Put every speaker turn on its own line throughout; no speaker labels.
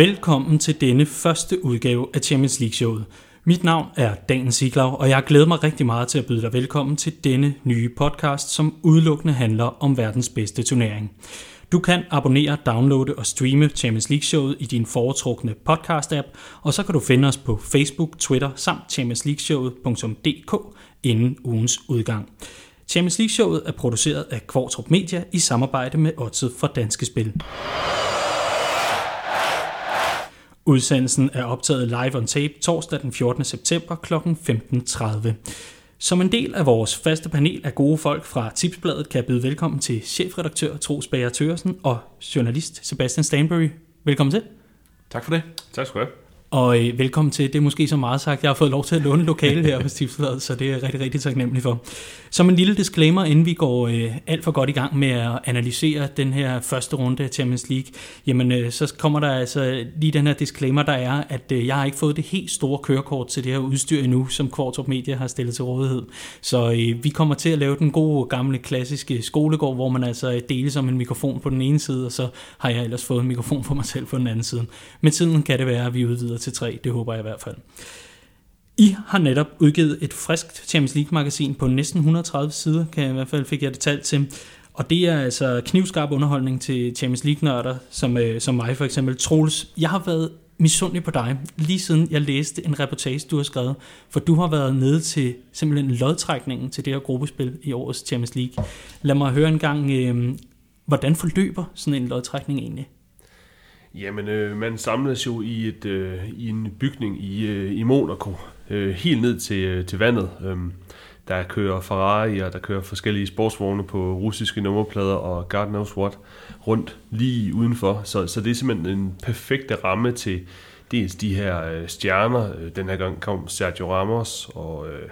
Velkommen til denne første udgave af Champions League-showet. Mit navn er Dan Siglau, og jeg glæder mig rigtig meget til at byde dig velkommen til denne nye podcast, som udelukkende handler om verdens bedste turnering. Du kan abonnere, downloade og streame Champions League-showet i din foretrukne podcast-app, og så kan du finde os på Facebook, Twitter samt championsleagueshowet.dk inden ugens udgang. Champions League-showet er produceret af Kvartrup Media i samarbejde med Odset for Danske Spil. Udsendelsen er optaget live on tape torsdag den 14. september kl. 15.30. Som en del af vores faste panel af gode folk fra Tipsbladet kan jeg byde velkommen til chefredaktør Troels Bager Tørsen og journalist Sebastian Stanbury. Velkommen til.
Tak for det.
Tak skal du have.
Og øh, velkommen til, det er måske så meget sagt, jeg har fået lov til at låne lokale her hos Tipsbladet, så det er jeg rigtig, rigtig taknemmelig for. Som en lille disclaimer, inden vi går øh, alt for godt i gang med at analysere den her første runde af Champions League, jamen øh, så kommer der altså lige den her disclaimer, der er, at øh, jeg har ikke fået det helt store kørekort til det her udstyr endnu, som Kvartrup Media har stillet til rådighed. Så øh, vi kommer til at lave den gode, gamle, klassiske skolegård, hvor man altså øh, deles om en mikrofon på den ene side, og så har jeg ellers fået en mikrofon for mig selv på den anden side. Med tiden kan det være, at vi udvider til tre, det håber jeg i hvert fald. I har netop udgivet et friskt Champions League-magasin på næsten 130 sider, kan jeg i hvert fald fik jeg det talt til. Og det er altså knivskarp underholdning til Champions League-nørder, som, øh, som mig for eksempel. Troels, jeg har været misundelig på dig, lige siden jeg læste en reportage, du har skrevet, for du har været nede til simpelthen lodtrækningen til det her gruppespil i årets Champions League. Lad mig høre en gang, øh, hvordan forløber sådan en lodtrækning egentlig?
Jamen, øh, man samles jo i, et, øh, i en bygning i, øh, i Monaco, øh, helt ned til, øh, til vandet. Øh, der kører Ferrari, og der kører forskellige sportsvogne på russiske nummerplader og God knows what rundt lige udenfor. Så, så det er simpelthen en perfekte ramme til dels de her øh, stjerner. Øh, den her gang kom Sergio Ramos og... Øh,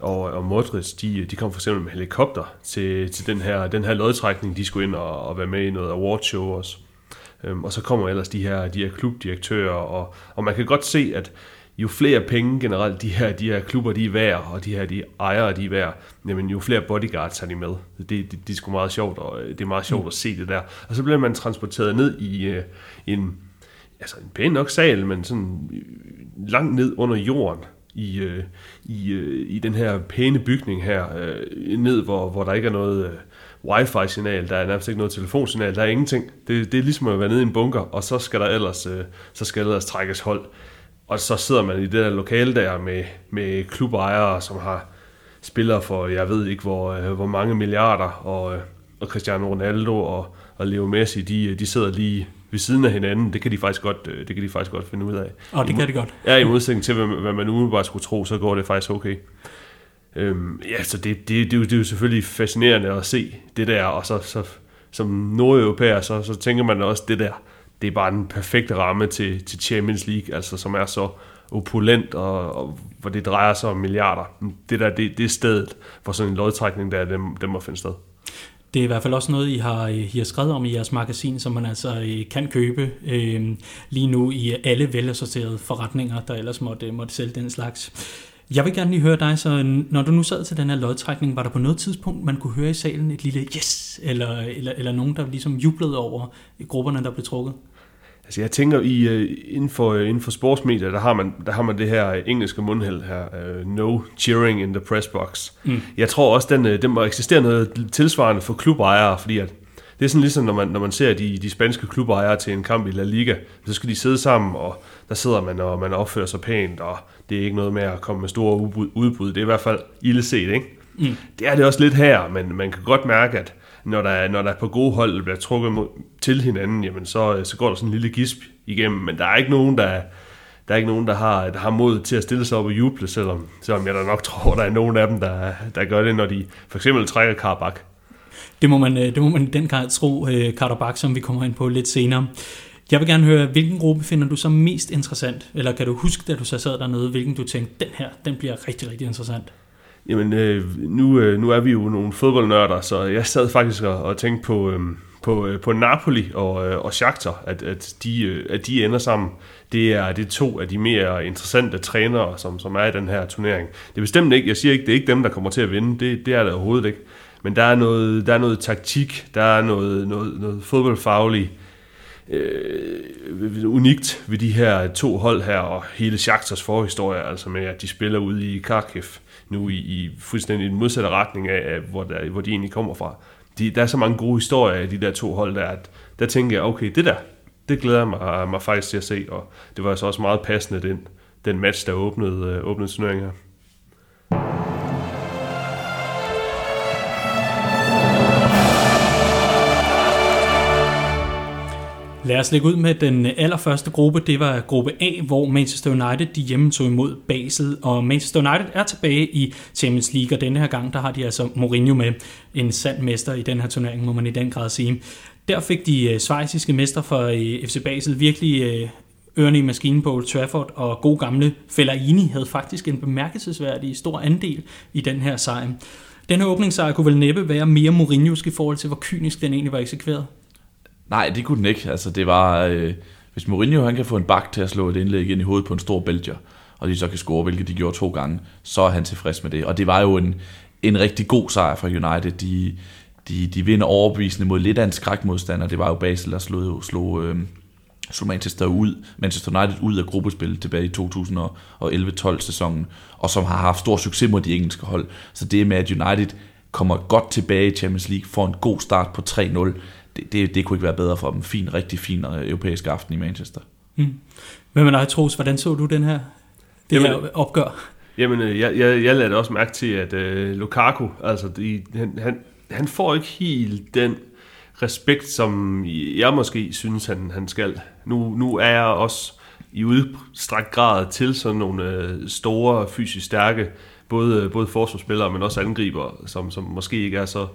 og, og Modric, de, øh, de kom for eksempel med helikopter til, til den, her, den her lodtrækning. De skulle ind og, og være med i noget awardshow også. Øhm, og så kommer ellers de her, de her klubdirektører, og, og man kan godt se, at jo flere penge generelt de her, de her klubber de er værd, og de her de ejere de er værd, jamen jo flere bodyguards har de med. Det, det, det er sgu meget sjovt, og det er meget sjovt mm. at se det der. Og så bliver man transporteret ned i uh, en, altså en pæn nok sal, men sådan langt ned under jorden, i, uh, i, uh, i den her pæne bygning her, uh, ned hvor, hvor der ikke er noget... Uh, wifi-signal, der er nærmest ikke noget telefonsignal, der er ingenting. Det, det er ligesom at være nede i en bunker, og så skal der ellers, øh, så skal der ellers trækkes hold. Og så sidder man i det der lokale der med, med klubejere, som har spillere for, jeg ved ikke hvor, øh, hvor mange milliarder, og, øh, og Cristiano Ronaldo og, og Leo Messi, de, de sidder lige ved siden af hinanden. Det kan de faktisk godt, det kan de faktisk godt finde ud af.
Og det kan de godt.
Ja, i modsætning til, hvad, hvad man umiddelbart skulle tro, så går det faktisk okay. Øhm, ja, så det, det, det, er det er jo selvfølgelig fascinerende at se det der, og så, så som nordeuropæer, så, så tænker man også, det der, det er bare den perfekte ramme til, til Champions League, altså som er så opulent, og, og hvor det drejer sig om milliarder. Det der, det, det er stedet for sådan en lodtrækning, der dem, dem må finde sted.
Det er i hvert fald også noget, I har, I har skrevet om i jeres magasin, som man altså øh, kan købe øh, lige nu i alle velassorterede forretninger, der ellers måtte, øh, måtte sælge den slags. Jeg vil gerne lige høre dig, så når du nu sad til den her lodtrækning, var der på noget tidspunkt, man kunne høre i salen et lille yes, eller, eller, eller nogen, der ligesom jublede over grupperne, der blev trukket?
Altså jeg tænker, i, øh, inden, for, øh, inden for sportsmedier, der har, man, der har man det her engelske mundhæld her, uh, no cheering in the press box. Mm. Jeg tror også, den, den må eksistere noget tilsvarende for klubejere, fordi at det er sådan ligesom, når man, når man ser de, de spanske klubejere til en kamp i La Liga, så skal de sidde sammen, og der sidder man, og man opfører sig pænt, og det er ikke noget med at komme med store udbud. udbud. Det er i hvert fald ille set, ikke? Mm. Det er det også lidt her, men man kan godt mærke, at når der, når der er på gode hold, der bliver trukket mod, til hinanden, jamen så, øh, så går der sådan en lille gisp igennem, men der er ikke nogen, der, der er ikke nogen, der har, der har mod til at stille sig op og juble, selvom, selvom jeg da nok tror, der er nogen af dem, der, der gør det, når de for eksempel trækker Karabak.
Det må man, øh, det må man i den grad tro, øh, Karabak, som vi kommer ind på lidt senere. Jeg vil gerne høre, hvilken gruppe finder du så mest interessant? Eller kan du huske, da du så sad dernede, hvilken du tænkte, den her, den bliver rigtig, rigtig interessant?
Jamen, øh, nu, øh, nu er vi jo nogle fodboldnørder, så jeg sad faktisk og, og tænkte på, øh, på, øh, på Napoli og, øh, og Shakhtar, at, at, de, øh, at de ender sammen. Det er, det er to af de mere interessante trænere, som, som er i den her turnering. Det er bestemt ikke, jeg siger ikke, det er ikke dem, der kommer til at vinde, det, det er det overhovedet ikke. Men der er noget, der er noget taktik, der er noget, noget, noget fodboldfagligt, øh, unikt ved de her to hold her, og hele Shakhtars forhistorie, altså med, at de spiller ude i Kharkiv, nu i, i fuldstændig den modsatte retning af, af hvor, der, hvor de egentlig kommer fra. De, der er så mange gode historier i de der to hold der, at der tænker jeg, okay, det der, det glæder jeg mig, mig faktisk til at se, og det var så også meget passende, den, den match, der åbnede, øh, åbnede turneringen her.
Lad os lægge ud med den allerførste gruppe. Det var gruppe A, hvor Manchester United de hjemme tog imod Basel. Og Manchester United er tilbage i Champions League, og denne her gang der har de altså Mourinho med. En sand mester i den her turnering, må man i den grad sige. Der fik de øh, svejsiske mester for øh, FC Basel virkelig øh, ørerne i maskinen på Old Trafford, og god gamle Fellaini havde faktisk en bemærkelsesværdig stor andel i den her sejr. Den her åbningssejr kunne vel næppe være mere Mourinho's i forhold til, hvor kynisk den egentlig var eksekveret.
Nej, det kunne den ikke. Altså, det var, øh, hvis Mourinho han kan få en bak til at slå et indlæg ind i hovedet på en stor Belgier, og de så kan score, hvilket de gjorde to gange, så er han tilfreds med det. Og det var jo en, en rigtig god sejr for United. De, de, de vinder overbevisende mod lidt af en skrækmodstander. Det var jo Basel, der slog, slog, øh, slog Manchester, ud, Manchester United ud af gruppespillet tilbage i 2011-12 sæsonen, og som har haft stor succes mod de engelske hold. Så det med, at United kommer godt tilbage i Champions League, får en god start på 3-0, det, det, det kunne ikke være bedre for dem. Fin, rigtig fin øh, europæisk aften i Manchester. Mm.
Men man har Troels, hvordan så du den her, det jamen, her opgør?
Jamen, øh, jeg, jeg, jeg lader også mærke til, at uh, Lukaku, altså, de, han, han, han får ikke helt den respekt, som jeg måske synes, han, han skal. Nu, nu er jeg også i udstrækt grad til sådan nogle uh, store, fysisk stærke, både, både forsvarsspillere, men også angriber, som, som måske ikke er så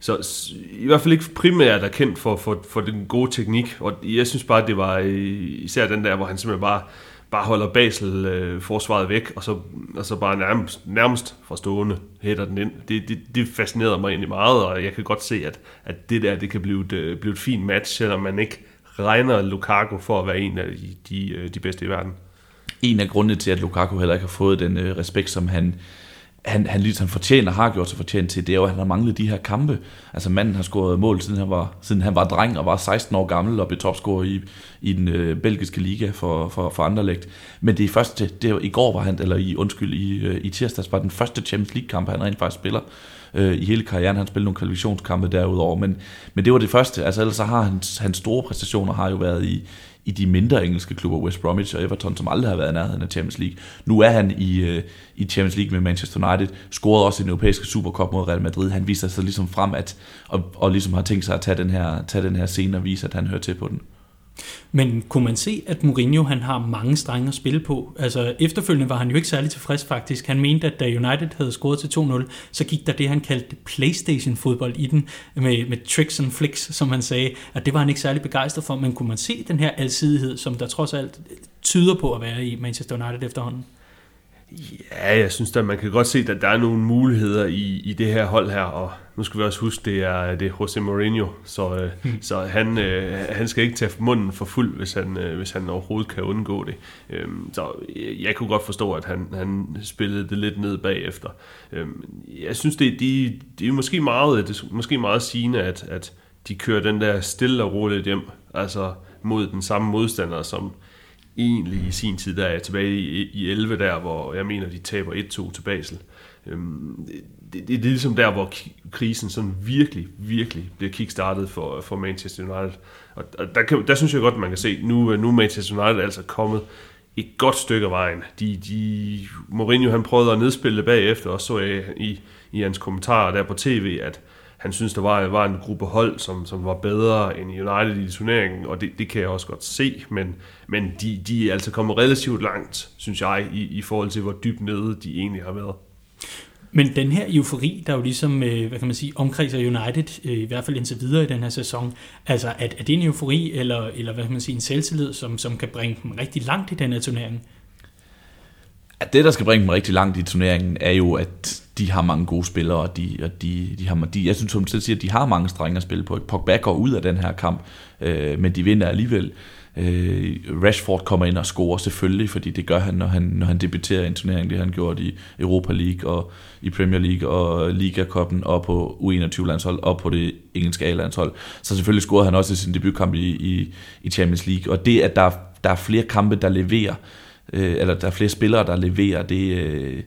så i hvert fald ikke primært er kendt for, for, for den gode teknik, og jeg synes bare, det var øh, især den der, hvor han simpelthen bare, bare holder Basel øh, forsvaret væk, og så, og så bare nærmest, nærmest fra stående hætter den ind. Det, det, det fascinerede mig egentlig meget, og jeg kan godt se, at, at det der, det kan blive et, øh, blive et fint match, selvom man ikke regner Lukaku for at være en af de, de, de bedste i verden.
En af grundene til, at Lukaku heller ikke har fået den øh, respekt, som han han, han han fortjener, har gjort sig fortjent til, det er jo, at han har manglet de her kampe. Altså manden har scoret mål, siden han var, siden han var dreng og var 16 år gammel og blev topscorer i, i den øh, belgiske liga for, for, for Anderlecht. Men det er første, det er, i går var han, eller i, undskyld, i, øh, i tirsdags var den første Champions League kamp, han rent faktisk spiller øh, i hele karrieren. Han spillede nogle kvalifikationskampe derudover, men, men det var det første. Altså ellers så har hans, hans store præstationer har jo været i, i de mindre engelske klubber, West Bromwich og Everton, som aldrig har været i nærheden af Champions League. Nu er han i, øh, i Champions League med Manchester United, scorede også i den europæiske Supercup mod Real Madrid. Han viser sig ligesom frem at, og, og ligesom har tænkt sig at tage den her, tage den her scene og vise, at han hører til på den.
Men kunne man se, at Mourinho han har mange strenge at spille på? Altså efterfølgende var han jo ikke særlig tilfreds faktisk. Han mente, at da United havde scoret til 2-0, så gik der det, han kaldte Playstation-fodbold i den, med, med tricks and flicks, som han sagde, at det var han ikke særlig begejstret for. Men kunne man se den her alsidighed, som der trods alt tyder på at være i Manchester United efterhånden?
Ja, jeg synes at man kan godt se, at der er nogle muligheder i, i det her hold her, og nu skal vi også huske, det er, det er Jose Mourinho, så, øh, hmm. så han, øh, han skal ikke tage munden for fuld, hvis han, øh, hvis han overhovedet kan undgå det. Øhm, så jeg kunne godt forstå, at han, han spillede det lidt ned bagefter. Øhm, jeg synes, det, de, de er måske meget, det er måske meget sigende, at, at de kører den der stille og roligt hjem, altså mod den samme modstander, som egentlig i sin tid, der er tilbage i, i 11 der, hvor jeg mener, de taber 1-2 til Basel. Øhm, det, det, det er ligesom der, hvor krisen sådan virkelig, virkelig bliver kickstartet for, for Manchester United. Og, og der, kan, der synes jeg godt, man kan se, nu, øh, nu er Manchester United altså kommet et godt stykke af vejen. De, de, Mourinho han prøvede at nedspille det bagefter, og så jeg i, i hans kommentarer der på tv, at han synes, der var, var en gruppe hold, som, som var bedre end United i turneringen, og det, det kan jeg også godt se, men, men de, de er altså kommet relativt langt, synes jeg, i, i forhold til, hvor dybt nede de egentlig har været.
Men den her eufori, der jo ligesom, øh, hvad kan man sige, omkredser United, øh, i hvert fald indtil videre i den her sæson, altså er, er det en eufori, eller, eller hvad kan man sige, en selvtillid, som, som kan bringe dem rigtig langt i den her turnering?
At det, der skal bringe dem rigtig langt i turneringen, er jo, at de har mange gode spillere, og de, og de, de har, de, jeg synes, som du siger, at de har mange strenge at spille på. Pogba går ud af den her kamp, øh, men de vinder alligevel. Øh, Rashford kommer ind og scorer selvfølgelig, fordi det gør han, når han, når han debuterer i en turnering. Det har han gjort i Europa League og i Premier League og Liga Cup'en og på U21-landshold og på det engelske A-landshold. Så selvfølgelig scorede han også i sin debutkamp i, i, i Champions League. Og det, at der, der er flere kampe, der leverer, øh, eller der er flere spillere, der leverer, det, øh,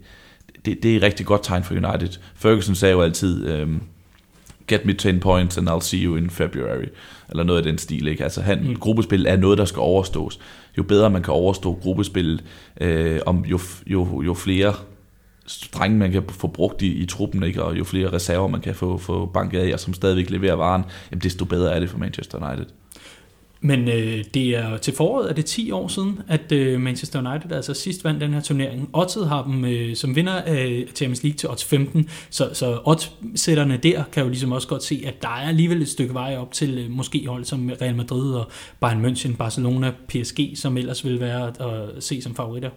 det, det er et rigtig godt tegn for United. Ferguson sagde jo altid, øh, get me 10 points and I'll see you in February, eller noget af den stil. Ikke? Altså han, mm. gruppespil er noget, der skal overstås. Jo bedre man kan overstå gruppespil, øh, om jo, jo, jo flere strenge man kan få brugt i, i truppen, ikke? og jo flere reserver man kan få, få banket af, og som stadigvæk leverer varen, jamen desto bedre er det for Manchester United.
Men øh, det er til foråret, er det 10 år siden, at øh, Manchester United altså sidst vandt den her turnering. Oddset har dem øh, som vinder af Champions League til odds 15, så, så oddsætterne der kan jo ligesom også godt se, at der er alligevel et stykke vej op til øh, måske hold som Real Madrid og Bayern München, Barcelona, PSG, som ellers vil være at se som favoritter.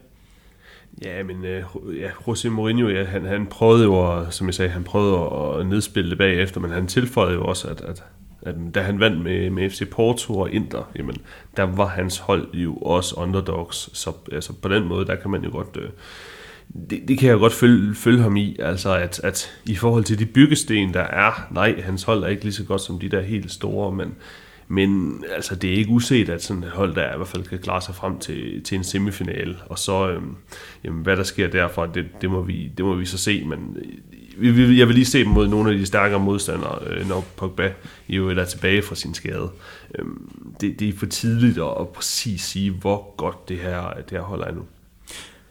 Ja, men øh, ja, José Mourinho, ja, han, han prøvede jo, som jeg sagde, han prøvede at nedspille det bagefter, men han tilføjede jo også, at, at at da han vandt med, med FC Porto og Inter, jamen, der var hans hold jo også underdogs. Så altså, på den måde, der kan man jo godt... Øh, det, det kan jeg godt følge, følge ham i, altså at, at i forhold til de byggesten, der er, nej, hans hold er ikke lige så godt som de der helt store, men, men altså, det er ikke uset, at sådan et hold der i hvert fald kan klare sig frem til, til en semifinal. Og så, øhm, jamen, hvad der sker derfra, det, det, må vi, det må vi så se. Men jeg vil lige se dem mod nogle af de stærkere modstandere, øh, når Pogba jo er tilbage fra sin skade. Øhm, det, det er for tidligt at præcis sige, hvor godt det her, det her holder er nu.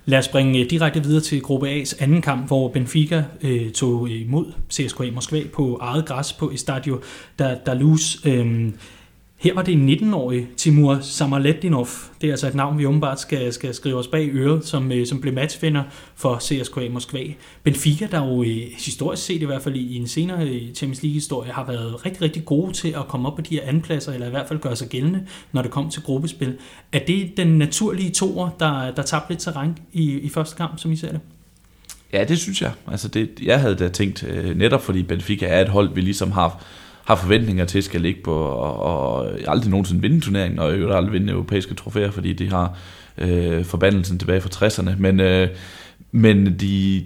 Lad os springe øh, direkte videre til gruppe A's anden kamp, hvor Benfica øh, tog imod CSKA Moskva på eget græs på Estadio Dalus. Øh, her var det 19-årig Timur Samaletdinov. Det er altså et navn, vi åbenbart skal, skal skrive os bag øret, som, øh, som blev matchvinder for CSKA Moskva. Benfica, der jo øh, historisk set i hvert fald i en senere øh, Champions League-historie, har været rigtig, rigtig gode til at komme op på de her andenpladser, eller i hvert fald gøre sig gældende, når det kom til gruppespil. Er det den naturlige toer, der, der tabte lidt terræn i, i første kamp, som I ser det?
Ja, det synes jeg. Altså det, jeg havde da tænkt, netop fordi Benfica er et hold, vi ligesom har har forventninger til, skal ligge på og, og aldrig nogensinde vinde turneringen, og jo aldrig vinde europæiske trofæer, fordi de har øh, forbandelsen tilbage fra 60'erne. Men, øh, men de,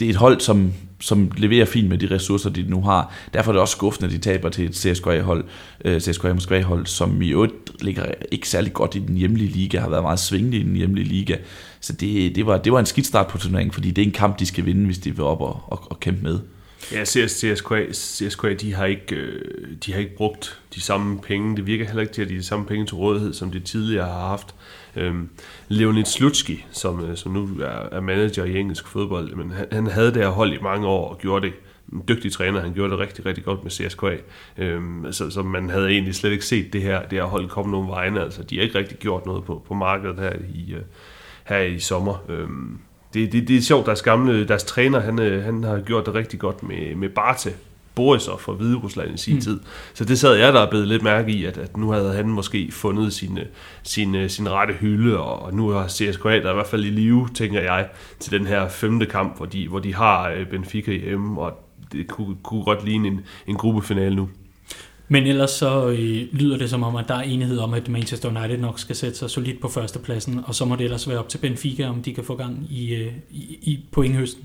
det er et hold, som, som leverer fint med de ressourcer, de nu har. Derfor er det også skuffende, at de taber til et CSKA-hold, øh, CSKA Moskva-hold, som i øvrigt ligger ikke særlig godt i den hjemlige liga, har været meget svingende i den hjemlige liga. Så det, det, var, det var en skidt start på turneringen, fordi det er en kamp, de skal vinde, hvis de vil op og, og, og kæmpe med.
Ja, CSKA, CSKA de, har ikke, øh, de har ikke brugt de samme penge. Det virker heller ikke til, at de har de samme penge til rådighed, som de tidligere har haft. Øhm, Leonid Slutski, som, øh, som nu er, manager i engelsk fodbold, men han, han havde det her hold i mange år og gjorde det en dygtig træner, han gjorde det rigtig, rigtig godt med CSKA. Øhm, så, så man havde egentlig slet ikke set det her, det her hold komme nogen vegne. Altså, de har ikke rigtig gjort noget på, på markedet her i, øh, her i sommer. Øhm, det, det, det er sjovt, deres gamle, deres træner, han, øh, han har gjort det rigtig godt med, med Barte, Borisov fra Hvide Rusland i sin mm. tid. Så det sad jeg der og blevet lidt mærke i, at, at nu havde han måske fundet sin, sin, sin rette hylde, og nu har CSKA der i hvert fald i live, tænker jeg, til den her femte kamp, hvor de, hvor de har øh, Benfica hjemme, og det kunne, kunne godt ligne en, en gruppefinale nu.
Men ellers så øh, lyder det som om, at der er enighed om, at Manchester United nok skal sætte sig solidt på førstepladsen, og så må det ellers være op til Benfica, om de kan få gang i, øh, i, i pointhøsten.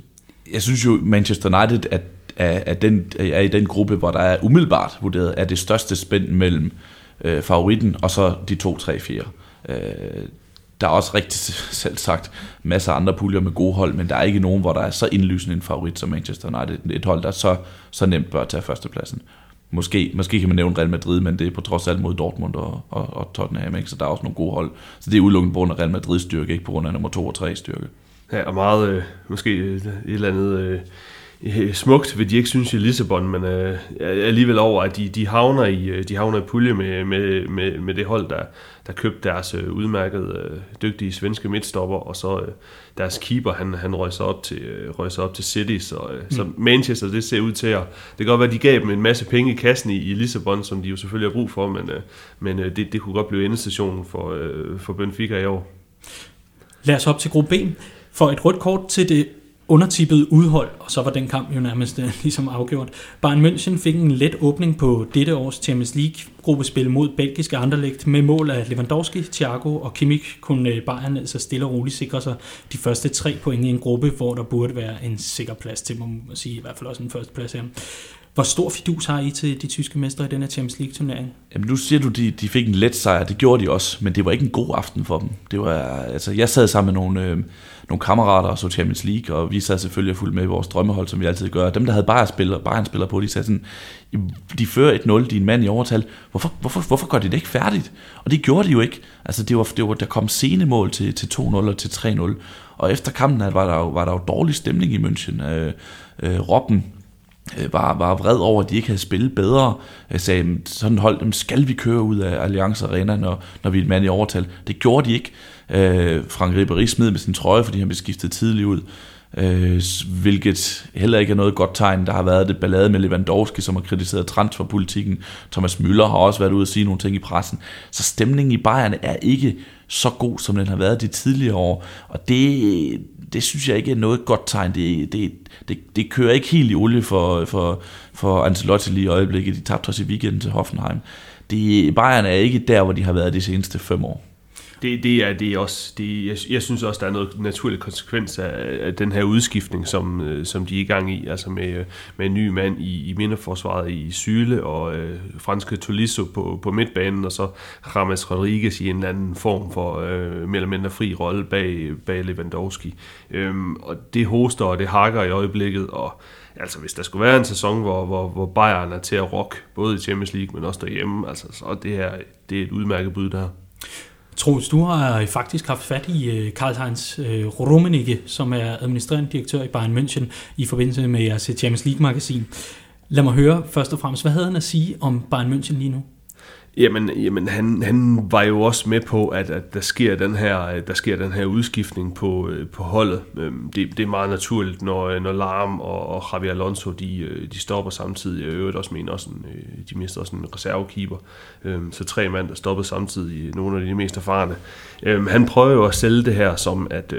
Jeg synes jo, Manchester United er, er, er, den, er i den gruppe, hvor der er umiddelbart vurderet er det største spænd mellem øh, favoritten og så de to, tre, fire. Øh, der er også rigtig selv sagt masser af andre puljer med gode hold, men der er ikke nogen, hvor der er så indlysende en favorit som Manchester United. Et hold, der så, så nemt bør tage førstepladsen. Måske, måske kan man nævne Real Madrid, men det er på trods af alt mod Dortmund og, og, og Tottenham, ikke? så der er også nogle gode hold. Så det er udelukkende på grund af Real Madrids styrke, ikke på grund af nummer 2 og 3 styrke.
Ja, og meget, øh, måske et eller andet øh, smukt, vil de ikke synes i Lissabon, men øh, alligevel over, at de, de, havner i, øh, de havner i pulje med, med, med, med det hold, der, der købte deres øh, udmærkede, øh, dygtige svenske midtstopper, og så øh, deres keeper, han, han røg sig op til, øh, røg sig op til City, så, øh, mm. så Manchester, det ser ud til at, det kan godt være, at de gav dem en masse penge i kassen i, i Lissabon, som de jo selvfølgelig har brug for, men, øh, men øh, det, det kunne godt blive endestationen for, øh, for Benfica i år.
Lad os op til gruppe B. For et rødt kort til det undertippet udhold, og så var den kamp jo nærmest øh, ligesom afgjort. Bayern München fik en let åbning på dette års Champions League-gruppespil mod belgiske Anderlecht med mål af Lewandowski, Thiago og Kimmich kunne øh, Bayern altså stille og roligt sikre sig de første tre point i en gruppe, hvor der burde være en sikker plads til, må man sige, i hvert fald også en første plads her. Hvor stor fidus har I til de tyske mestre i den her Champions League-turnering?
Jamen nu siger du, de, de fik en let sejr. Det gjorde de også, men det var ikke en god aften for dem. Det var, altså, jeg sad sammen med nogle, øh, nogle kammerater og så Champions League, og vi sad selvfølgelig fuldt med i vores drømmehold, som vi altid gør. Dem, der havde bare spiller, bare spiller på, de sagde sådan, de fører 1-0, din mand i overtal. Hvorfor, hvorfor, hvorfor gør de det ikke færdigt? Og det gjorde de jo ikke. Altså, det var, det var, der kom sene mål til, til 2-0 og til 3-0. Og efter kampen var der, jo, var der jo dårlig stemning i München. Øh, øh, Robben øh, var, var vred over, at de ikke havde spillet bedre. Jeg sagde, sådan hold dem skal vi køre ud af Allianz Arena, når, når vi er en mand i overtal. Det gjorde de ikke. Øh, Frank Ribéry smed med sin trøje, fordi han blev skiftet tidligt ud. Øh, hvilket heller ikke er noget godt tegn. Der har været det ballade med Lewandowski, som har kritiseret transferpolitikken. Thomas Müller har også været ude og sige nogle ting i pressen. Så stemningen i Bayern er ikke så god, som den har været de tidligere år. Og det, det synes jeg ikke er noget godt tegn. Det, det, det, det kører ikke helt i olie for, for, for Ancelotti lige i øjeblikket. De tabte også i weekenden til Hoffenheim. Det, Bayern er ikke der, hvor de har været de seneste fem år.
Det, det er det er også. Det, jeg, jeg synes også, der er noget naturlig konsekvens af, af den her udskiftning, som, øh, som de er i gang i. Altså med, øh, med en ny mand i, i minderforsvaret i Syle og øh, franske Tolisso på, på midtbanen, og så Rames Rodriguez i en eller anden form for øh, mere eller mindre fri rolle bag, bag Lewandowski. Øhm, og det hoster og det hakker i øjeblikket, og altså hvis der skulle være en sæson, hvor, hvor, hvor Bayern er til at rock, både i Champions League, men også derhjemme, altså, så det her det er et udmærket bud der.
Troels, du har faktisk haft fat i øh, Karl-Heinz øh, Rummenigge, som er administrerende direktør i Bayern München, i forbindelse med jeres Champions League-magasin. Lad mig høre først og fremmest, hvad havde han at sige om Bayern München lige nu?
Jamen, jamen han, han var jo også med på, at, at der, sker den her, der sker den her udskiftning på, øh, på holdet. Øhm, det, det er meget naturligt, når, øh, når Larm og, og Javier Alonso de, øh, de stopper samtidig. Jeg øvrigt også mener også, en, de mister også en reservekeeper. Øhm, så tre mand, der stoppede samtidig, nogle af de mest erfarne. Øhm, han prøver jo at sælge det her som, at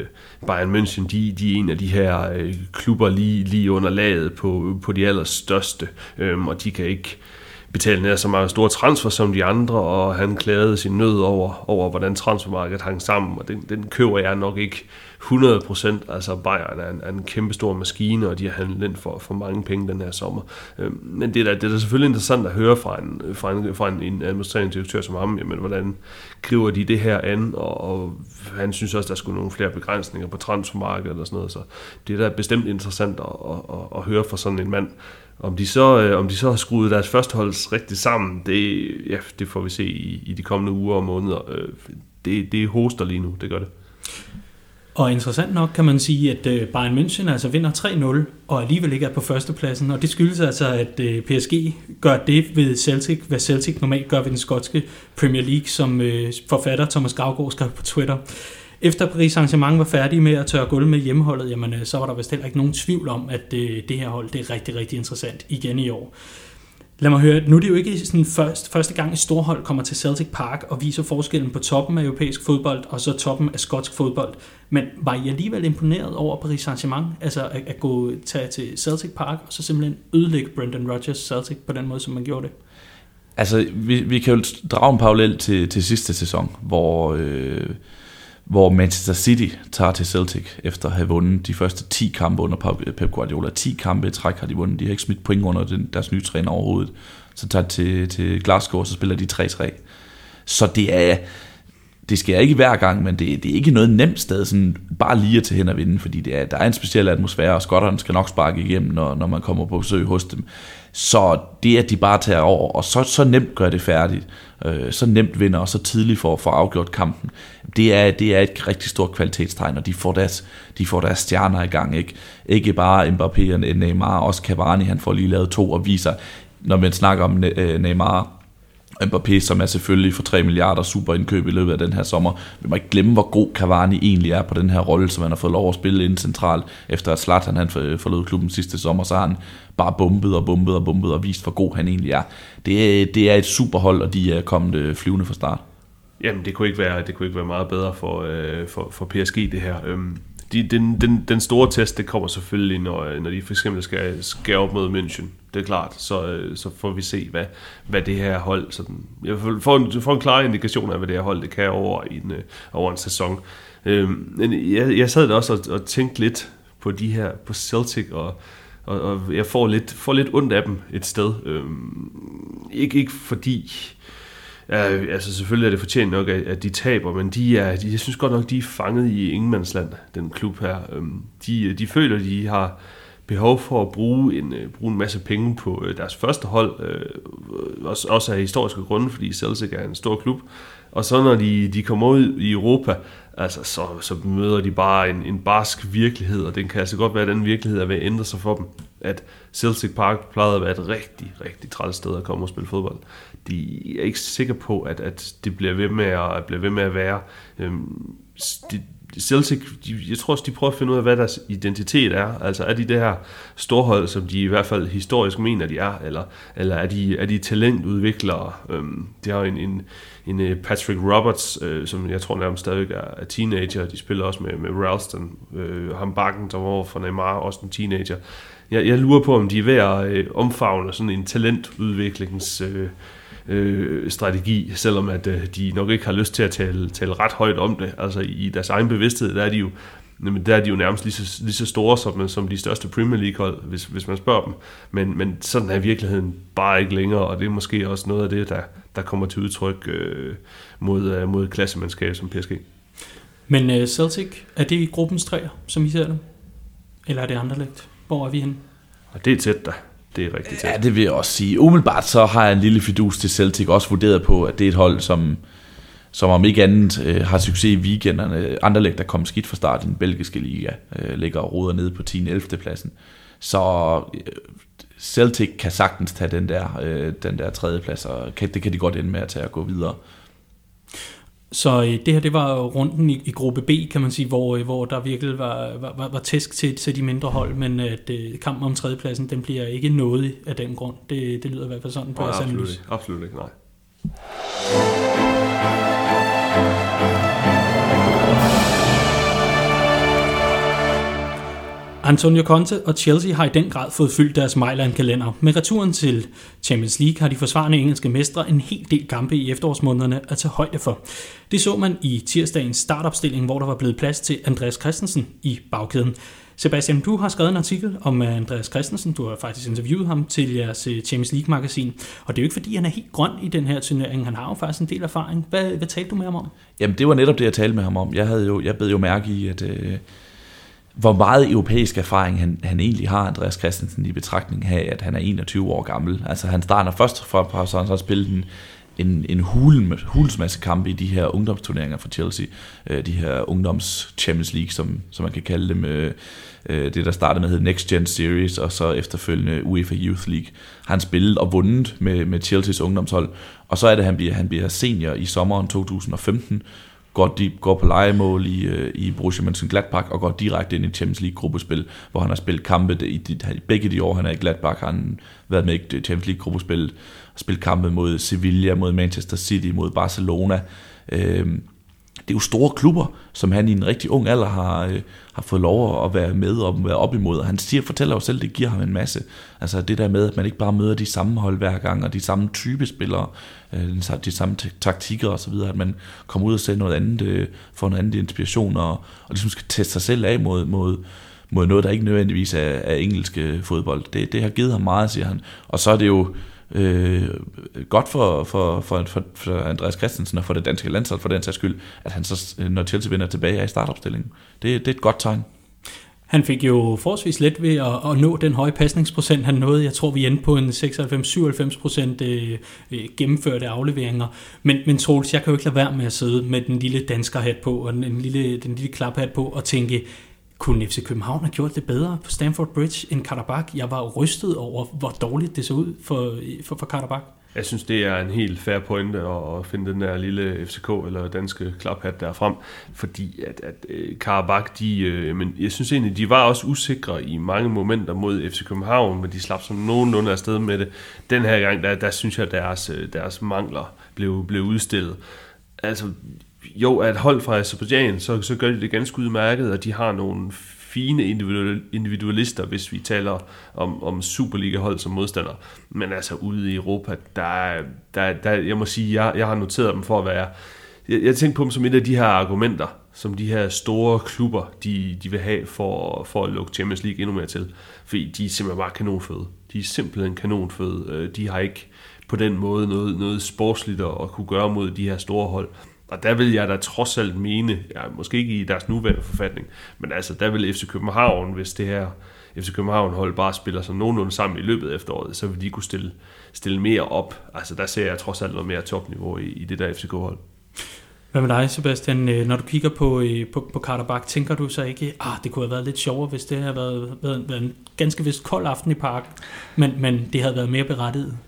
Bayern München, de, de er en af de her klubber lige, lige under laget på, på de allerstørste, og de kan ikke betale nær så meget store transfer som de andre, og han klagede sin nød over, over hvordan transfermarkedet hang sammen, og den, den køber jeg nok ikke 100%. Altså Bayern er en, er en kæmpe stor maskine, og de har handlet ind for, for mange penge den her sommer. Øhm, men det er, da, det er da selvfølgelig interessant at høre fra en, fra en, fra en, en administrerende direktør som ham, jamen, hvordan griber de det her an, og, og han synes også, der skulle nogle flere begrænsninger på transfermarkedet og sådan noget, så det er da bestemt interessant at, at, at, at høre fra sådan en mand, om de så, øh, om de så har skruet deres førsteholds rigtigt sammen, det, ja, det får vi se i, i de kommende uger og måneder. Øh, det, det hoster lige nu, det gør det.
Og interessant nok kan man sige, at øh, Bayern München altså vinder 3-0 og alligevel ikke er på førstepladsen. Og det skyldes altså, at øh, PSG gør det ved Celtic, hvad Celtic normalt gør ved den skotske Premier League, som øh, forfatter Thomas Gravgaard skrev på Twitter. Efter Paris Saint-Germain var færdige med at tørre gulv med hjemmeholdet, jamen, øh, så var der vist heller ikke nogen tvivl om, at det, det her hold det er rigtig, rigtig interessant igen i år. Lad mig høre, nu er det jo ikke sådan først, første gang, et storhold kommer til Celtic Park og viser forskellen på toppen af europæisk fodbold og så toppen af skotsk fodbold. Men var I alligevel imponeret over Paris Saint-Germain, altså at, at gå tage til Celtic Park og så simpelthen ødelægge Brendan Rodgers Celtic på den måde, som man gjorde det?
Altså, vi, vi kan jo drage en parallel til, til sidste sæson, hvor... Øh hvor Manchester City tager til Celtic efter at have vundet de første 10 kampe under Pep Guardiola. 10 kampe i træk har de vundet. De har ikke smidt point under den, deres nye træner overhovedet. Så tager de til, til Glasgow, og så spiller de 3-3. Så det er, det sker ikke hver gang, men det, det er ikke noget nemt sted, sådan bare lige at tage hen og vinde, fordi det er, der er en speciel atmosfære, og skotterne skal nok sparke igennem, når, når man kommer på besøg hos dem. Så det, at de bare tager over, og så, så nemt gør det færdigt, øh, så nemt vinder, og så tidligt for, for afgjort kampen, det er, det er et rigtig stort kvalitetstegn, og de får deres, de får deres stjerner i gang. Ikke, ikke bare Mbappé og Neymar, også Cavani, han får lige lavet to og viser, når man snakker om øh, Neymar, Mbappé, som er selvfølgelig for 3 milliarder super indkøb i løbet af den her sommer. Vi må ikke glemme, hvor god Cavani egentlig er på den her rolle, som han har fået lov at spille ind centralt, efter at Zlatan han forlod klubben sidste sommer, så har han bare bumpet og bumpet og bumpet og vist, hvor god han egentlig er. Det, er, det er et superhold, og de er kommet øh, flyvende fra start.
Jamen, det kunne ikke være, det kunne ikke være meget bedre for, øh, for, for PSG, det her. Øhm, de, den, den, den store test, det kommer selvfølgelig, når, øh, når de for eksempel skal, skal op mod München. Det er klart. Så, øh, så får vi se, hvad, hvad det her hold... Sådan, jeg får en, får en klar indikation af, hvad det her hold det kan over en, øh, over en sæson. Øh, men jeg, jeg sad da også og, og tænkte lidt på de her, på Celtic, og, og, og jeg får lidt, får lidt ondt af dem et sted. Øh, ikke, ikke fordi Ja, altså selvfølgelig er det fortjent nok, at de taber, men de er, de, jeg synes godt nok, de er fanget i ingenmandsland, den klub her. Øhm, de, de føler, de har behov for at bruge en, øh, bruge en masse penge på øh, deres første hold, øh, også, også af historiske grunde, fordi Celtic er en stor klub. Og så når de, de kommer ud i Europa, altså, så, så møder de bare en, en barsk virkelighed, og den kan altså godt være, at den virkelighed er ved at ændre sig for dem. At Celtic Park plejede at være et rigtig, rigtig træls sted at komme og spille fodbold de er ikke sikre på, at, at det bliver ved med at, at, bliver ved med at være. Øhm, de, Celtic, de, jeg tror også, de prøver at finde ud af, hvad deres identitet er. Altså er de det her storhold, som de i hvert fald historisk mener, de er, eller, eller er, de, er de talentudviklere? Øhm, de har en, en, en øh, Patrick Roberts, øh, som jeg tror nærmest stadig er, er teenager. De spiller også med, med Ralston, øh, ham bakken, der var for Neymar, også en teenager. Jeg, jeg lurer på, om de er ved at øh, omfavne sådan en talentudviklings... Øh, øh, strategi, selvom at øh, de nok ikke har lyst til at tale, tale ret højt om det. Altså i deres egen bevidsthed, der er de jo, jamen, der er de jo nærmest lige så, lige så store som, som de største Premier League-hold, hvis, hvis man spørger dem. Men, men sådan er virkeligheden bare ikke længere, og det er måske også noget af det, der, der kommer til udtryk øh, mod, øh, mod klassemandskab som PSG.
Men uh, Celtic, er det i gruppens træer, som I ser det? Eller er det anderledes? Hvor er vi henne?
Og det er tæt der det er rigtigt
Ja, det vil jeg også sige. Umiddelbart så har jeg en lille fidus til Celtic, også vurderet på, at det er et hold, som, som om ikke andet øh, har succes i weekenderne. Anderlecht, der kom skidt fra start i den belgiske liga, øh, ligger og ruder nede på 10. 11. pladsen. Så øh, Celtic kan sagtens tage den der, øh, den der tredje plads, og kan, det kan de godt ende med at tage at gå videre.
Så øh, det her, det var runden i, i gruppe B, kan man sige, hvor, øh, hvor der virkelig var, var, var, var tæsk til, til de mindre hold, men at øh, kampen om tredjepladsen, den bliver ikke nået af den grund. Det, det lyder i hvert fald sådan på
jeres absolut, ikke, absolut ikke, nej.
Antonio Conte og Chelsea har i den grad fået fyldt deres Mailand-kalender. Med returen til Champions League har de forsvarende engelske mestre en hel del kampe i efterårsmånederne at tage højde for. Det så man i tirsdagens startopstilling, hvor der var blevet plads til Andreas Christensen i bagkæden. Sebastian, du har skrevet en artikel om øh, Andreas Christensen. Du har faktisk interviewet ham til jeres øh, Champions League-magasin. Og det er jo ikke, fordi han er helt grøn i den her turnering. Han har jo faktisk en del erfaring. Hvad, hvad talte du med ham om?
Jamen, det var netop det, jeg talte med ham om. Jeg, havde jo, jeg bed jo mærke i, at... Øh hvor meget europæisk erfaring han, han egentlig har, Andreas Christensen, i betragtning af, at han er 21 år gammel. Altså han starter først fra, så han så spillet en, en, en hulen, hulsmasse kampe i de her ungdomsturneringer for Chelsea. Øh, de her ungdoms Champions League, som, som man kan kalde dem. Øh, øh det, der startede med hed Next Gen Series, og så efterfølgende UEFA Youth League. Han spillet og vundet med, med Chelseas ungdomshold. Og så er det, at han bliver, han bliver senior i sommeren 2015, går, de, går på legemål i, øh, i Borussia Mönchengladbach og går direkte ind i Champions League gruppespil, hvor han har spillet kampe i, de, i begge de år, han er i Gladbach, har han været med i øh, Champions League gruppespil, spillet kampe mod Sevilla, mod Manchester City, mod Barcelona. Øh, det er jo store klubber, som han i en rigtig ung alder har, øh, har fået lov at være med og være op imod. Og han siger, fortæller jo selv, det giver ham en masse. Altså det der med, at man ikke bare møder de samme hold hver gang, og de samme type spillere, øh, de samme taktikker osv., at man kommer ud og ser noget andet, øh, får noget andet inspiration, og, og ligesom skal teste sig selv af mod, mod, mod noget, der ikke nødvendigvis er, er engelsk øh, fodbold. Det, det har givet ham meget, siger han. Og så er det jo øh, godt for, for, for, for, for Andreas Christensen og for det danske landshold for den sags skyld, at han så, øh, når Chelsea vinder tilbage, er i startopstillingen. Det, det er et godt tegn.
Han fik jo forholdsvis let ved at, at nå den høje pasningsprocent, han nåede. Jeg tror, vi endte på en 96-97 procent øh, øh, gennemførte afleveringer. Men, men Troels, jeg kan jo ikke lade være med at sidde med den lille dansker hat på, og den lille, den lille klaphat på, og tænke, kunne FC København have gjort det bedre på Stamford Bridge end Karabakh? Jeg var rystet over, hvor dårligt det så ud for, for, for Karabakh.
Jeg synes, det er en helt fair pointe at finde den der lille FCK eller danske klaphat der frem, fordi at, at øh, Karabakh, de, øh, men jeg synes egentlig, de var også usikre i mange momenter mod FC København, men de slap som nogenlunde afsted med det. Den her gang, der, der synes jeg, deres, øh, deres mangler blev, blev udstillet. Altså, jo, at hold fra Azerbaijan, så, så gør de det ganske udmærket, og de har nogle fine individualister, hvis vi taler om, om Superliga-hold som modstander. Men altså ude i Europa, der, der, der jeg må sige, jeg, jeg har noteret dem for at være... Jeg, jeg tænkte på dem som et af de her argumenter, som de her store klubber, de, de vil have for, for at lukke Champions League endnu mere til. Fordi de er simpelthen bare kanonføde. De er simpelthen kanonføde. Øh, de har ikke på den måde noget, noget sportsligt at kunne gøre mod de her store hold. Og der vil jeg da trods alt mene, ja, måske ikke i deres nuværende forfatning, men altså der vil FC København, hvis det her FC København hold bare spiller sig nogenlunde sammen i løbet af efteråret, så vil de kunne stille, stille mere op. Altså der ser jeg trods alt noget mere topniveau i, i det der FCK-hold.
Hvad med dig, Sebastian? Øh, når du kigger på, øh, på, på Carter Bak, tænker du så ikke, ah, det kunne have været lidt sjovere, hvis det havde været, været, været en ganske vist kold aften i park, men, men det havde været mere berettiget?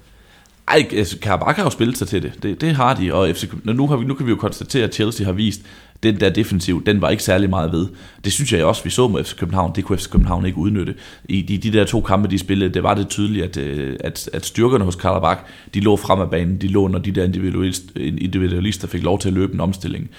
Ej, altså, Karabakh har jo spillet sig til det. det. Det har de, og FC, nu, har vi, nu kan vi jo konstatere, at Chelsea har vist, den der defensiv, den var ikke særlig meget ved. Det synes jeg også, vi så med FC København. Det kunne FC København ikke udnytte. I de, de der to kampe, de spillede, det var det tydeligt, at, øh, at, at styrkerne hos Karabakh, de lå frem af banen. De lå, når de der individualister fik lov til at løbe en omstilling.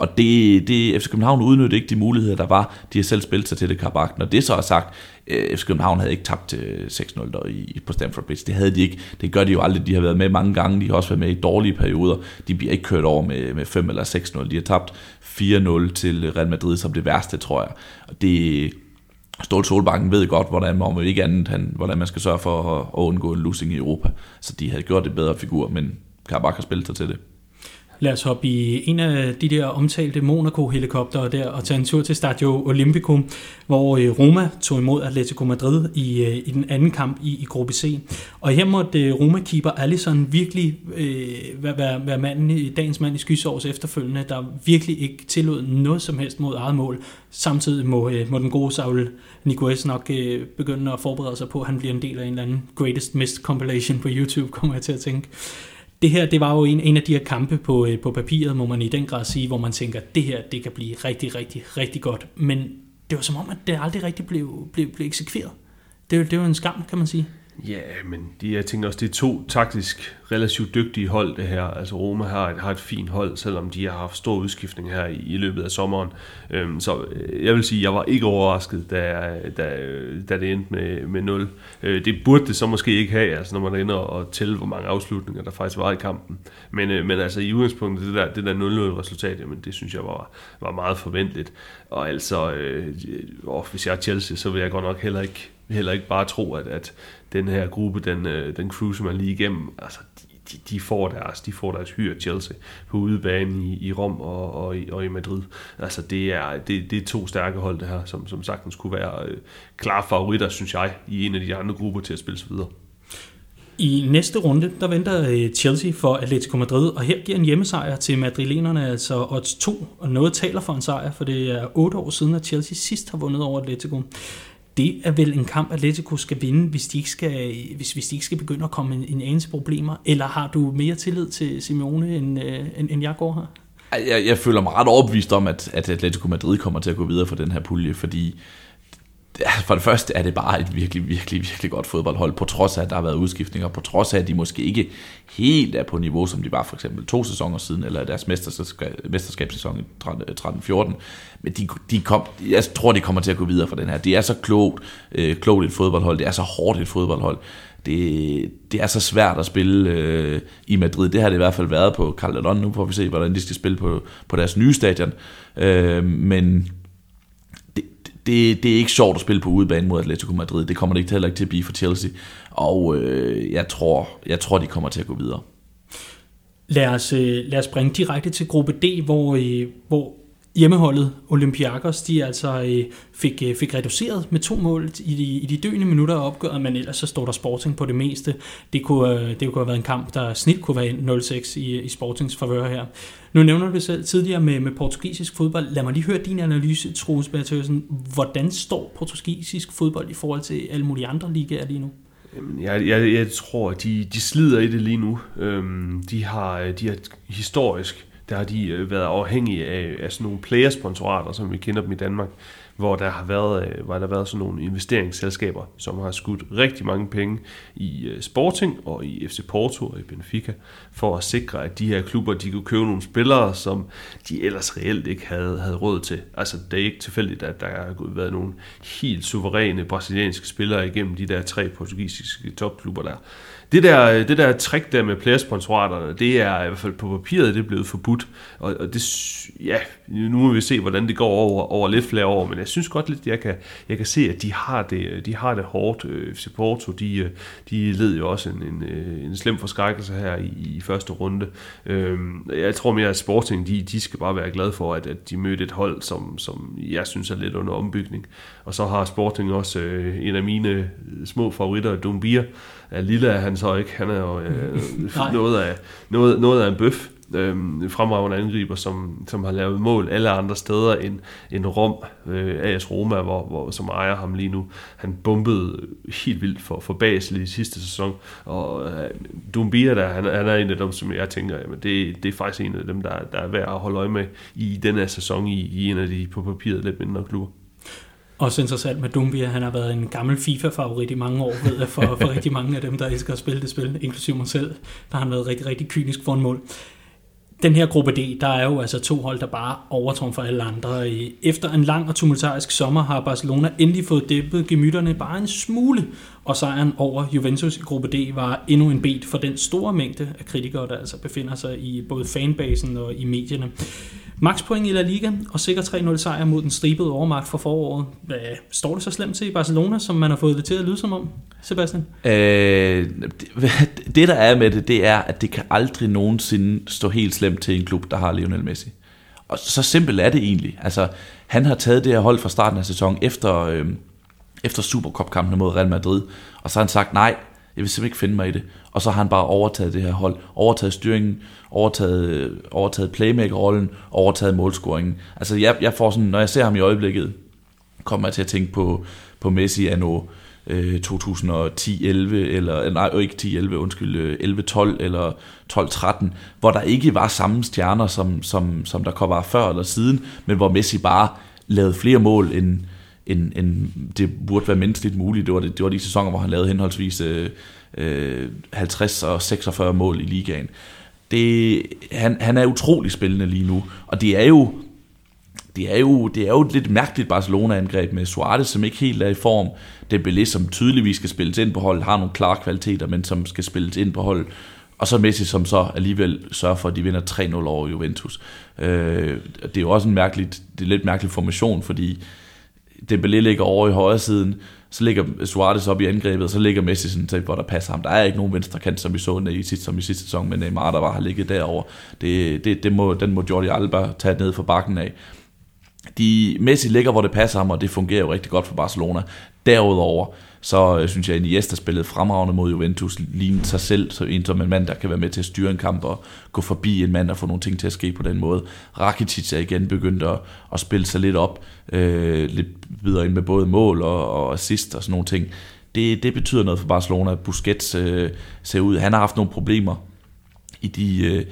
Og det, det, FC København udnyttede ikke de muligheder, der var. De har selv spillet sig til det Karabakh. Når det så er sagt, øh, FC København havde ikke tabt øh, 6-0 i, på Stamford Bridge. Det havde de ikke. Det gør de jo aldrig. De har været med mange gange. De har også været med i dårlige perioder. De bliver ikke kørt over med, med 5 eller 6-0. De har tabt 4-0 til Real Madrid som det værste, tror jeg. Og det, Ståle Solbakken ved godt, hvordan man, ikke andet, han, hvordan man skal sørge for at, at undgå en losing i Europa. Så de havde gjort det bedre figur, men Karabakh har spillet sig til det.
Lad os hoppe i en af de der omtalte Monaco-helikoptere der og tage en tur til Stadio Olimpico, hvor øh, Roma tog imod Atletico Madrid i, øh, i den anden kamp i, i gruppe C. Og her måtte øh, Roma-keeper Allison virkelig øh, være, være manden, dagens mand i skysårs efterfølgende, der virkelig ikke tillod noget som helst mod eget mål. Samtidig må, øh, må den gode Saul Niguez nok øh, begynde at forberede sig på, at han bliver en del af en eller anden greatest missed compilation på YouTube, kommer jeg til at tænke det her, det var jo en, en af de her kampe på, øh, på papiret, må man i den grad sige, hvor man tænker, det her, det kan blive rigtig, rigtig, rigtig godt. Men det var som om, at det aldrig rigtig blev, blev, blev eksekveret. Det, det var en skam, kan man sige.
Ja, men de, jeg tænker også, det er to taktisk relativt dygtige hold, det her. Altså Roma har et, har et fint hold, selvom de har haft stor udskiftning her i, i løbet af sommeren. Øhm, så øh, jeg vil sige, jeg var ikke overrasket, da, da, da det endte med, med 0. Øh, det burde det så måske ikke have, altså når man ender og tælle, hvor mange afslutninger der faktisk var i kampen. Men, øh, men altså i udgangspunktet, det der, det der 0-0 resultat, jamen, det synes jeg var, var meget forventeligt. Og altså, øh, åh, hvis jeg er Chelsea, så vil jeg godt nok heller ikke heller ikke bare tro, at, at den her gruppe, den, øh, den cruiser man lige igennem, altså de, de, får deres, de får deres hyre Chelsea på udebane i, i Rom og, og, i, og i Madrid. Altså det er, det, det er to stærke hold det her, som, som sagtens kunne være øh, klare favoritter, synes jeg, i en af de andre grupper til at spille sig videre.
I næste runde, der venter øh, Chelsea for Atletico Madrid, og her giver en hjemmesejr til madrilenerne, altså odds 2, og noget taler for en sejr, for det er 8 år siden, at Chelsea sidst har vundet over Atletico det er vel en kamp, Atletico skal vinde, hvis de ikke skal, hvis, hvis de ikke skal begynde at komme en, en anelse problemer? Eller har du mere tillid til Simeone, end, øh, end, end jeg går her?
Jeg, jeg føler mig ret overbevist om, at, at Atletico Madrid kommer til at gå videre for den her pulje, fordi Altså, for det første er det bare et virkelig, virkelig, virkelig godt fodboldhold, på trods af, at der har været udskiftninger, på trods af, at de måske ikke helt er på niveau, som de var for eksempel to sæsoner siden, eller deres mesterskabssæson i 13-14. Men de, de kom, jeg tror, de kommer til at gå videre for den her. Det er så klogt, øh, klogt et fodboldhold, det er så hårdt et fodboldhold. Det, det er så svært at spille øh, i Madrid. Det har det i hvert fald været på Calderón. Nu får vi se, hvordan de skal spille på, på deres nye stadion. Øh, men det, det er ikke sjovt at spille på udebane mod Atletico Madrid. Det kommer det ikke heller ikke til at blive for Chelsea. Og øh, jeg, tror, jeg tror, de kommer til at gå videre.
Lad os, øh, lad os bringe direkte til gruppe D, hvor, øh, hvor hjemmeholdet Olympiakos, de altså øh, fik, øh, fik reduceret med to mål i de, i de døende minutter af opgøret, men ellers så står der Sporting på det meste. Det kunne, øh, det kunne have været en kamp, der snit kunne være 0-6 i, i Sportings favør her. Nu nævner du selv tidligere med, med portugisisk fodbold. Lad mig lige høre din analyse, Troels Bertøsen. Hvordan står portugisisk fodbold i forhold til alle mulige andre ligaer lige nu?
Jeg, jeg, jeg tror, at de, de slider i det lige nu. Øhm, de, har, de har historisk der har de øh, været afhængige af, af sådan nogle playersponsorater, som vi kender dem i Danmark, hvor der har været, øh, hvor der har været sådan nogle investeringsselskaber, som har skudt rigtig mange penge i øh, Sporting og i FC Porto og i Benfica, for at sikre, at de her klubber, de kunne købe nogle spillere, som de ellers reelt ikke havde, havde råd til. Altså, det er ikke tilfældigt, at der har været nogle helt suveræne brasilianske spillere igennem de der tre portugisiske topklubber der. Det der, det der trick der med playersponsoraterne, det er i hvert fald på papiret, det er blevet forbudt. Og, og det, ja, nu må vi se, hvordan det går over, over lidt flere år, men jeg synes godt lidt, jeg kan, jeg kan se, at de har det, de har det hårdt. Øh, FC Porto, de, de led jo også en, en, øh, en slem forskrækkelse her i, i første runde. Øhm, jeg tror mere, at Sporting, de, de skal bare være glade for, at, at de mødte et hold, som, som jeg synes er lidt under ombygning. Og så har Sporting også øh, en af mine små favoritter, Dumbia, lille er han så ikke. Han er jo øh, noget, af, noget, noget af en bøf. Øh, fremragende angriber, som, som har lavet mål alle andre steder end, end Rom, øh, AS Roma, hvor, hvor, som ejer ham lige nu. Han bombede helt vildt for, for Basel i sidste sæson, og øh, Dumbia der, han, han er en af dem, som jeg tænker, jamen det, det er faktisk en af dem, der, der er værd at holde øje med i den her sæson i, i en af de på papiret lidt mindre klubber.
Også interessant med Dumbia, han har været en gammel FIFA-favorit i mange år, ved jeg, for, for rigtig mange af dem, der elsker at spille det spil, inklusive mig selv. Der har han været rigtig, rigtig kynisk for en mål den her gruppe D, der er jo altså to hold, der bare overtrumfer alle andre. Efter en lang og tumultarisk sommer har Barcelona endelig fået dæmpet gemytterne bare en smule, og sejren over Juventus i gruppe D var endnu en bet for den store mængde af kritikere, der altså befinder sig i både fanbasen og i medierne. Max point i La Liga og sikker 3-0 sejr mod den stribede overmagt for foråret. Hvad står det så slemt til i Barcelona, som man har fået det til at lyde som om, Sebastian? Øh,
det, det der er med det, det er, at det kan aldrig nogensinde stå helt slemt til en klub, der har Lionel Messi. Og så simpelt er det egentlig. Altså, han har taget det her hold fra starten af sæsonen efter, øh, efter Supercup-kampene mod Real Madrid, og så har han sagt, nej, jeg vil simpelthen ikke finde mig i det. Og så har han bare overtaget det her hold, overtaget styringen, overtaget, øh, overtaget playmaker-rollen, overtaget målscoringen. Altså jeg, jeg får sådan, når jeg ser ham i øjeblikket, kommer jeg til at tænke på, på Messi anno øh, 2010-11, eller øh, nej, ikke 10-11, undskyld, øh, 11-12 eller 12-13, hvor der ikke var samme stjerner, som, som, som der kom var før eller siden, men hvor Messi bare lavede flere mål, end, end, end det burde være menneskeligt muligt. Det var, det, det var de sæsoner, hvor han lavede henholdsvis øh, øh, 50 og 46 mål i ligaen. Det, han, han er utrolig spændende lige nu, og det er jo det er jo, det er jo et lidt mærkeligt Barcelona-angreb med Suarez, som ikke helt er i form. Dembélé, som tydeligvis skal spilles ind på holdet, har nogle klare kvaliteter, men som skal spilles ind på holdet. Og så Messi, som så alligevel sørger for, at de vinder 3-0 over Juventus. Øh, det er jo også en mærkelig, det er lidt mærkelig formation, fordi Dembélé ligger over i højre siden, så ligger Suarez op i angrebet, og så ligger Messi sådan til, hvor der passer ham. Der er ikke nogen venstre kant, som vi så i sidste, som i sidste sæson, men Neymar, der bare har ligget derover. Det, det, det må, den må Jordi Alba tage ned for bakken af. De, Messi ligger, hvor det passer ham, og det fungerer jo rigtig godt for Barcelona. Derudover, så øh, synes jeg, at Iniesta spillede fremragende mod Juventus, lignede sig selv så en som en mand, der kan være med til at styre en kamp og gå forbi en mand og få nogle ting til at ske på den måde. Rakitic er igen begyndt at, at spille sig lidt op, øh, lidt videre ind med både mål og, og assist og sådan nogle ting. Det, det betyder noget for Barcelona, at Busquets øh, ser ud. Han har haft nogle problemer i de... Øh,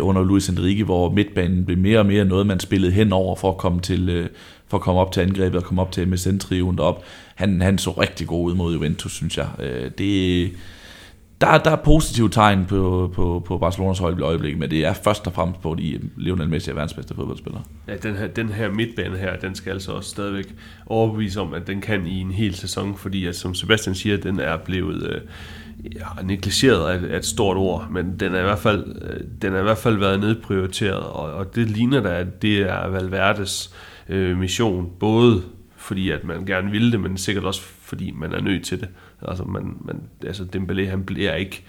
under Luis Enrique, hvor midtbanen blev mere og mere noget, man spillede hen over for at komme, til, øh, for at komme op til angrebet og komme op til MSN-triven derop. Han, han så rigtig god ud mod Juventus, synes jeg. Øh, det, der, der er positive tegn på, på, på Barcelonas hold i øjeblikket, men det er først og fremmest på, at Lionel Messi er verdens bedste fodboldspiller.
Ja, den her, den her midtbane her, den skal altså også stadigvæk overbevise om, at den kan i en hel sæson, fordi at, som Sebastian siger, den er blevet øh, ja, negligeret af et stort ord, men den er i hvert fald, øh, den er i hvert fald været nedprioriteret, og, og det ligner da, at det er Valverdes øh, Øh, mission, både fordi at man gerne ville det, men sikkert også fordi man er nødt til det. Altså, man, man, altså Dembélé, han bliver ikke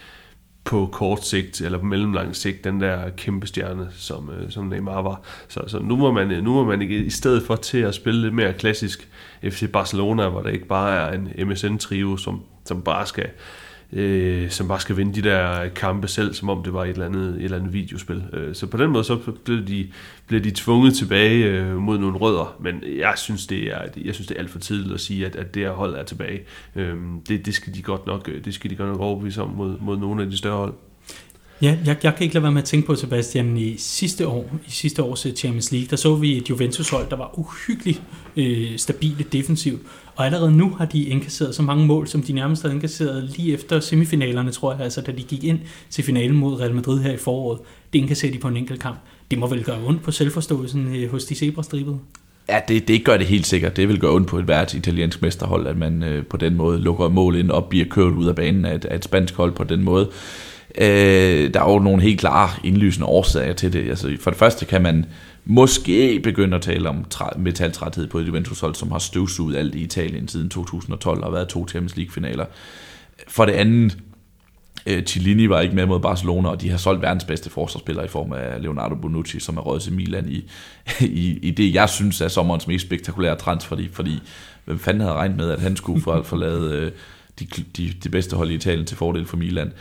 på kort sigt, eller på mellemlang sigt, den der kæmpe stjerne, som, øh, som Neymar var. Så, så nu, må man, øh, nu må man ikke, i stedet for til at spille lidt mere klassisk FC Barcelona, hvor det ikke bare er en MSN-trio, som, som bare skal øh, som bare skal vinde de der kampe selv, som om det var et eller andet, et eller andet videospil. Øh, så på den måde så blev de, blev de tvunget tilbage øh, mod nogle rødder, men jeg synes, det er, jeg synes, det er alt for tidligt at sige, at, at det her hold er tilbage. Øh, det, det, skal de godt nok, øh, det skal de godt nok overbevise om mod, mod nogle af de større hold.
Ja, jeg, jeg kan ikke lade være med at tænke på, Sebastian, i sidste år, i sidste års øh, Champions League, der så vi et Juventus-hold, der var uhyggeligt øh, stabile defensivt. Og allerede nu har de indkasseret så mange mål, som de nærmest har indkasseret lige efter semifinalerne, tror jeg, altså da de gik ind til finalen mod Real Madrid her i foråret. Det indkasserer de på en enkelt kamp. Det må vel gøre ondt på selvforståelsen øh, hos de zebrastribede?
Ja, det, det gør det helt sikkert. Det vil gøre ondt på et hvert italiensk mesterhold, at man øh, på den måde lukker mål ind og bliver kørt ud af banen af et, af et spansk hold på den måde. Øh, der er jo nogle helt klare indlysende årsager til det. Altså, for det første kan man måske begynde at tale om metaltræthed på et Juventus-hold, som har støvsuget alt i Italien siden 2012 og har været to Champions League-finaler. For det andet, øh, Cellini var ikke med mod Barcelona, og de har solgt verdens bedste forsvarsspiller i form af Leonardo Bonucci, som er røget til Milan i, i, i det, jeg synes er sommerens mest spektakulære transfer, fordi, fordi hvem fanden havde regnet med, at han skulle forlade øh, de, de, de bedste hold i Italien til fordel for Milan.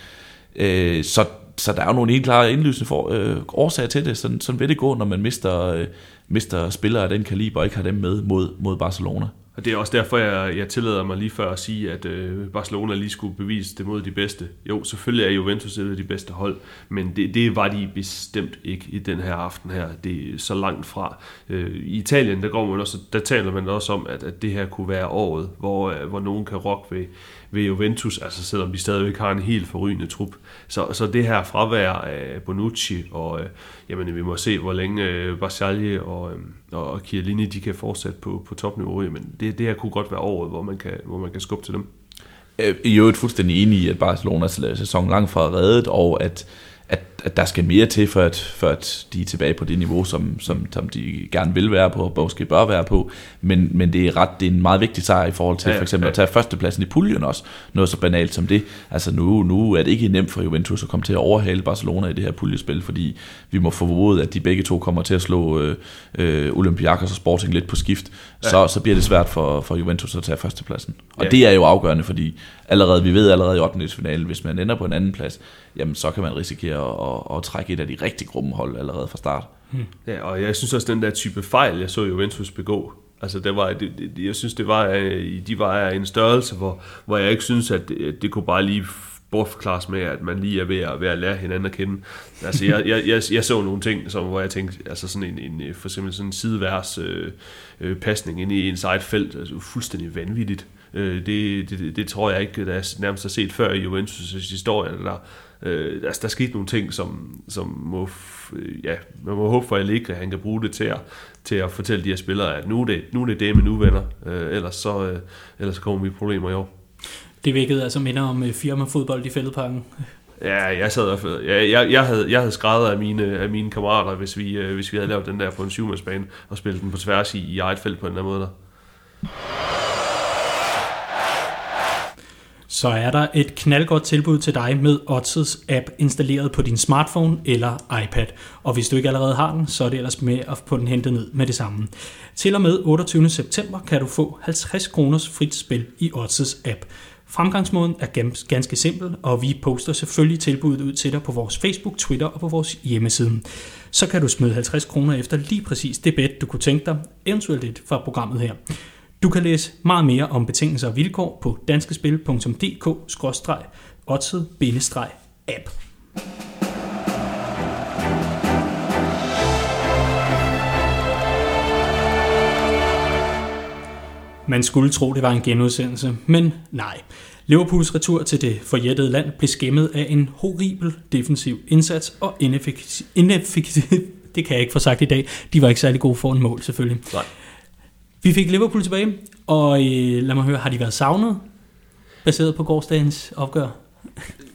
Øh, så, så der er jo nogle helt klare indlysende for, øh, årsager til det. Sådan, sådan vil det gå, når man mister, øh, mister spillere af den kaliber og ikke har dem med mod, mod Barcelona.
Og det er også derfor, jeg, jeg tillader mig lige før at sige, at øh, Barcelona lige skulle bevise det mod de bedste. Jo, selvfølgelig er Juventus et af de bedste hold, men det, det var de bestemt ikke i den her aften her. Det er så langt fra. Øh, I Italien, der, går man også, der taler man også om, at, at det her kunne være året, hvor, øh, hvor nogen kan rokke ved, ved Juventus, altså selvom de stadigvæk har en helt forrygende trup. Så, så det her fravær af Bonucci, og øh, jamen, vi må se, hvor længe øh, Barzagli og, øh, og Chiellini, de kan fortsætte på, på topniveau, men det, det her kunne godt være året, hvor man kan, hvor man kan skubbe til dem.
Øh, I er jo fuldstændig enig i, at Barcelonas sæson langt fra reddet, og at at, at der skal mere til, for at, for at de er tilbage på det niveau, som, som, som de gerne vil være på, og måske bør være på. Men, men det er ret det er en meget vigtig sejr i forhold til ja, for eksempel ja. at tage førstepladsen i puljen også. Noget så banalt som det. Altså nu, nu er det ikke nemt for Juventus at komme til at overhale Barcelona i det her puljespil, fordi vi må forvode, at de begge to kommer til at slå øh, øh, Olympiakos og Sporting lidt på skift. Ja. Så, så bliver det svært for, for Juventus at tage førstepladsen. Og ja. det er jo afgørende, fordi allerede, vi ved allerede i 8. finale, hvis man ender på en anden plads, jamen så kan man risikere at, at, at trække et af de rigtig grumme hold allerede fra start.
Hmm. Ja, og jeg synes også, den der type fejl, jeg så Juventus begå, Altså, det var, det, det, jeg synes, det var, øh, de var af en størrelse, hvor, hvor jeg ikke synes, at det, det kunne bare lige bortforklares med, at man lige er ved at, ved at lære hinanden at kende. Altså, jeg, jeg, jeg, jeg så nogle ting, som, hvor jeg tænkte, altså sådan en, en for eksempel sådan en sideværs øh, øh, pasning ind i ens eget felt, altså fuldstændig vanvittigt. Øh, det, det, det, tror jeg ikke, der er nærmest har set før i Juventus' historie, der, Øh, altså, der skete nogle ting, som, som må, ja, man må håbe for Allegri, at han kan bruge det til at, til at fortælle de her spillere, at nu er det nu er det, det med nu venner, øh, ellers, så, øh, ellers kommer vi problemer i år.
Det vækkede altså minder om øh, firmafodbold i fældeparken.
Ja, jeg sad og, ja, jeg, jeg, havde, jeg havde skrevet af mine, af mine kammerater, hvis vi, øh, hvis vi havde lavet den der på en syvmandsbane og spillet den på tværs i, i eget felt på den der måde der
så er der et knaldgodt tilbud til dig med Odds' app installeret på din smartphone eller iPad. Og hvis du ikke allerede har den, så er det ellers med at få den hentet ned med det samme. Til og med 28. september kan du få 50 kroners frit spil i Odds' app. Fremgangsmåden er ganske simpel, og vi poster selvfølgelig tilbuddet ud til dig på vores Facebook, Twitter og på vores hjemmeside. Så kan du smide 50 kroner efter lige præcis det bet, du kunne tænke dig, eventuelt et fra programmet her. Du kan læse meget mere om betingelser og vilkår på danskespil.dk-oddset-app. Man skulle tro, det var en genudsendelse, men nej. Liverpools retur til det forjættede land blev skæmmet af en horribel defensiv indsats og ineffektiv... det kan jeg ikke få sagt i dag. De var ikke særlig gode for en mål, selvfølgelig. Nej. Vi fik Liverpool tilbage, og øh, lad mig høre, har de været savnet, baseret på gårdsdagens opgør?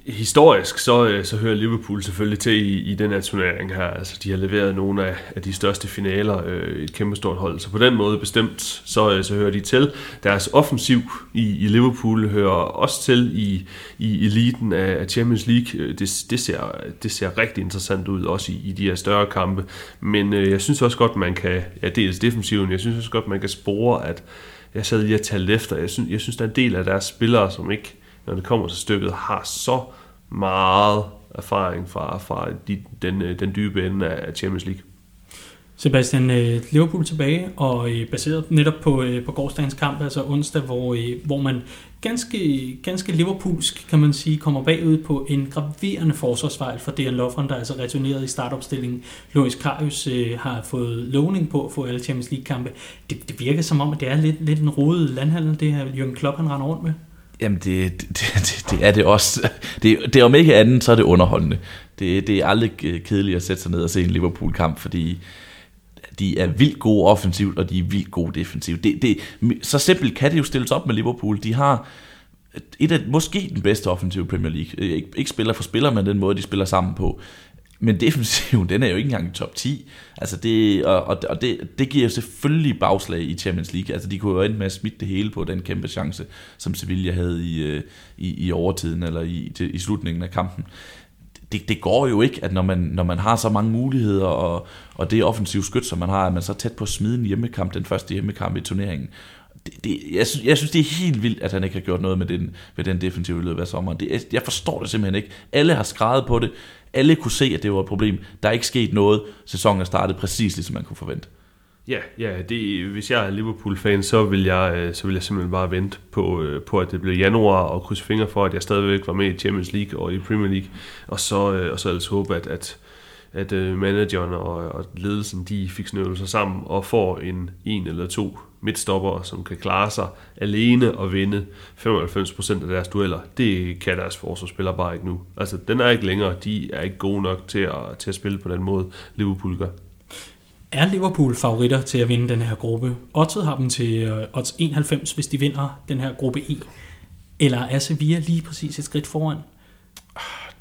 Historisk, så, øh, så hører Liverpool selvfølgelig til i, i den her turnering her. Altså, de har leveret nogle af, af de største finaler, øh, et kæmpe stort hold. Så på den måde bestemt, så, øh, så hører de til. Deres offensiv i, i Liverpool hører også til i, i eliten af Champions League. Øh, det, det, ser, det ser rigtig interessant ud, også i, i de her større kampe. Men øh, jeg synes også godt, man kan, ja, dels defensiven, jeg synes også godt, man kan spore, at jeg sad lige og talte efter. Jeg synes, jeg synes, der er en del af deres spillere, som ikke når det kommer til stykket, har så meget erfaring fra, fra de, den, øh, den dybe ende af Champions League.
Sebastian, øh, Liverpool tilbage, og øh, baseret netop på, på gårdsdagens kamp, altså onsdag, hvor, hvor man ganske, ganske Liverpoolsk, kan man sige, kommer bagud på en graverende forsvarsfejl for Dejan Lovren, der altså returneret i startopstillingen. Loris Karius øh, har fået lovning på at få alle Champions League-kampe. Det, det virker som om, at det er lidt, lidt en rodet landhandel, det her Jürgen Klopp, han render rundt med.
Jamen, det, det, det, det er det også. Det, det er om ikke andet, så er det underholdende. Det, det er aldrig øh, kedeligt at sætte sig ned og se en Liverpool-kamp, fordi de er vildt gode offensivt, og de er vildt gode defensivt. Det, det, så simpelt kan det jo stilles op med Liverpool. De har et af, måske den bedste offensive Premier League. Øh, ikke, ikke spiller for spiller, men den måde, de spiller sammen på. Men defensiven, den er jo ikke engang i top 10. Altså det, og, og det, det giver jo selvfølgelig bagslag i Champions League. Altså de kunne jo ende med at smitte det hele på den kæmpe chance, som Sevilla havde i, øh, i, i overtiden, eller i, til, i slutningen af kampen det, det går jo ikke, at når man, når man har så mange muligheder, og, og det offensive skyt, som man har, at man så tæt på at smide en hjemmekamp, den første hjemmekamp i turneringen. Det, det, jeg, synes, jeg synes, det er helt vildt, at han ikke har gjort noget med den, med den defensive løb af sommeren. Det, jeg forstår det simpelthen ikke. Alle har skrevet på det. Alle kunne se, at det var et problem. Der er ikke sket noget. Sæsonen er startet præcis, ligesom man kunne forvente.
Ja, ja det, hvis jeg er Liverpool-fan, så vil, jeg, øh, så vil jeg simpelthen bare vente på, øh, på, at det bliver januar, og krydse fingre for, at jeg stadigvæk var med i Champions League og i Premier League, og så, øh, og så ellers håbe, at, at, at øh, manageren og, og ledelsen, de fik sig sammen og får en en eller to midtstopper, som kan klare sig alene og vinde 95% af deres dueller. Det kan deres forsvarsspillere bare ikke nu. Altså, den er ikke længere. De er ikke gode nok til at, til at spille på den måde, Liverpool gør.
Er Liverpool favoritter til at vinde den her gruppe? Oddset har dem til øh, odds 91, hvis de vinder den her gruppe E. Eller er Sevilla lige præcis et skridt foran?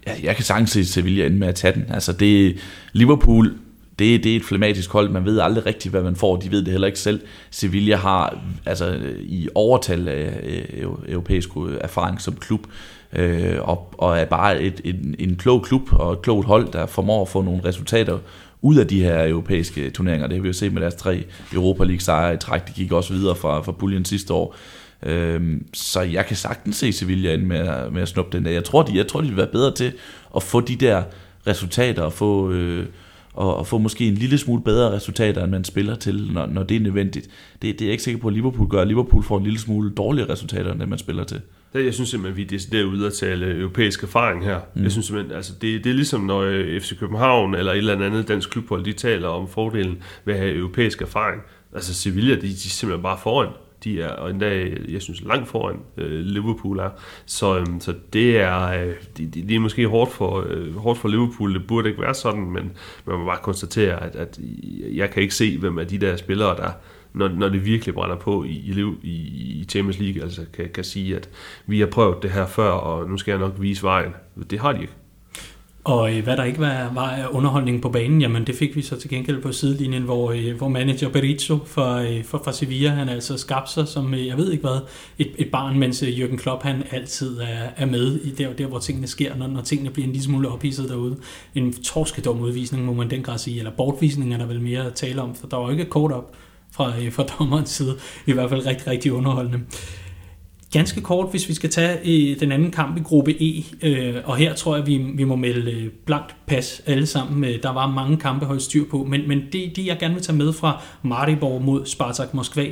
Ja, jeg kan sagtens se Sevilla ende med at tage den. Altså det, Liverpool, det, det er et flematisk hold. Man ved aldrig rigtigt, hvad man får. De ved det heller ikke selv. Sevilla har altså, i overtal af øh, europæisk erfaring som klub, øh, og, og er bare et, en, en klog klub og et klogt hold, der formår at få nogle resultater ud af de her europæiske turneringer. Det har vi jo set med deres tre Europa League sejre i træk. De gik også videre fra, fra puljen sidste år. Øhm, så jeg kan sagtens se Sevilla ind med, med at snuppe den der. Jeg tror, de, jeg tror, de vil være bedre til at få de der resultater og få, øh, og, og få måske en lille smule bedre resultater, end man spiller til, når, når det er nødvendigt. Det, det er jeg ikke sikker på, at Liverpool gør. Liverpool får en lille smule dårligere resultater, end det man spiller til.
Det, jeg synes simpelthen, vi er decideret ude at tale europæisk erfaring her. Mm. Jeg synes simpelthen, altså det, det er ligesom når øh, FC København eller et eller andet dansk klubhold, de taler om fordelen ved at have europæisk erfaring. Altså Sevilla, de, de er simpelthen bare foran. De er og endda, jeg synes, langt foran øh, Liverpool er. Så, øh, så det er, øh, det, de er måske hårdt for, øh, hårdt for Liverpool. Det burde ikke være sådan, men man må bare konstatere, at, at jeg kan ikke se, hvem af de der spillere, der, når, når det virkelig brænder på i, i, i, i Champions League, altså kan, kan sige, at vi har prøvet det her før, og nu skal jeg nok vise vejen. Det har de ikke.
Og øh, hvad der ikke var, var af underholdning på banen, jamen det fik vi så til gengæld på sidelinjen, hvor, øh, hvor manager Berizzo fra, øh, fra, fra Sevilla, han altså skabte sig som, øh, jeg ved ikke hvad, et, et barn, mens øh, Jürgen Klopp han altid er, er med i der, der, hvor tingene sker, når, når tingene bliver en lille smule ophidset derude. En torskedom udvisning, må man den grad sige, eller bortvisning er der vel mere at tale om, for der var jo ikke kort op fra, øh, fra dommerens side. I hvert fald rigtig, rigtig underholdende. Ganske kort, hvis vi skal tage øh, den anden kamp i gruppe E, øh, og her tror jeg, vi, vi må melde øh, blankt pas alle sammen. Øh, der var mange kampe højt styr på, men, men det, det, jeg gerne vil tage med fra Maribor mod Spartak Moskva,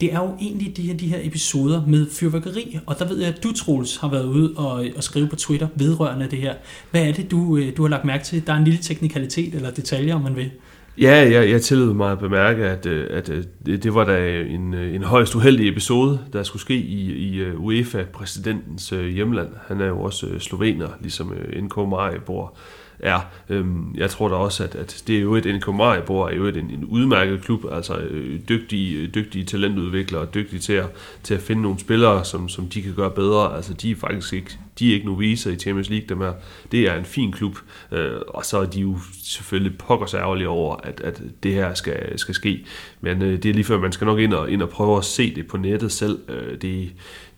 det er jo egentlig de her, de her episoder med fyrværkeri, og der ved jeg, at du, Troels, har været ude og, og skrive på Twitter vedrørende det her. Hvad er det, du, øh, du har lagt mærke til? Der er en lille teknikalitet eller detaljer, om man vil.
Ja, jeg, jeg tillod mig at bemærke, at, øh, at, at det, det var da en, øh, en højst uheldig episode, der skulle ske i, i UEFA-præsidentens hjemland. Han er jo også slovener, ligesom NK Maribor er. Øhm, jeg tror da også, at, at det er jo et NK Maribor er jo et, en, en udmærket klub, altså øh, dygtige, øh, dygtige talentudviklere, dygtige til at, til at finde nogle spillere, som, som de kan gøre bedre. Altså de er faktisk ikke de er ikke noviser i Champions League, dem her. Det er en fin klub, øh, og så er de jo selvfølgelig pokkers ærgerlige over, at, at det her skal, skal ske. Men øh, det er lige før, man skal nok ind og, ind og prøve at se det på nettet selv. Øh, det,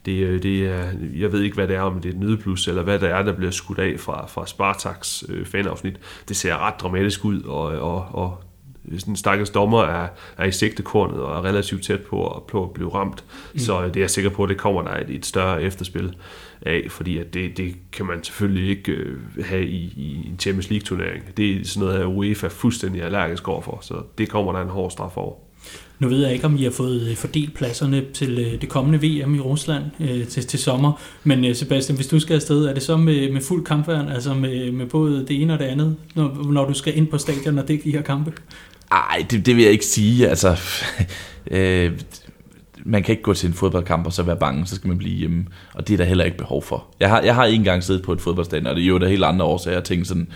det, øh, det er, jeg ved ikke, hvad det er, om det er et nødplus, eller hvad det er, der bliver skudt af fra, fra Spartaks øh, fanafsnit. Det ser ret dramatisk ud, og, og, og den stakkels dommer er, er i sigtekornet og er relativt tæt på at, på at blive ramt. Mm. Så det er jeg sikker på, at det kommer der et, et større efterspil af, fordi at det, det kan man selvfølgelig ikke øh, have i, i en Champions League-turnering. Det er sådan noget, at UEFA fuldstændig allergisk overfor, så det kommer der en hård straf over.
Nu ved jeg ikke, om I har fået øh, fordelt pladserne til øh, det kommende VM i Rusland øh, til, til sommer, men øh, Sebastian, hvis du skal afsted, er det så med, med fuld kampværn, altså med, med både det ene og det andet, når, når du skal ind på stadion og dække de her kampe?
Nej, det, det vil jeg ikke sige. Altså, øh, man kan ikke gå til en fodboldkamp og så være bange, så skal man blive hjemme. Og det er der heller ikke behov for. Jeg har, jeg har engang siddet på et fodboldstadion, og det er jo der helt andre årsager. Jeg tænkte sådan,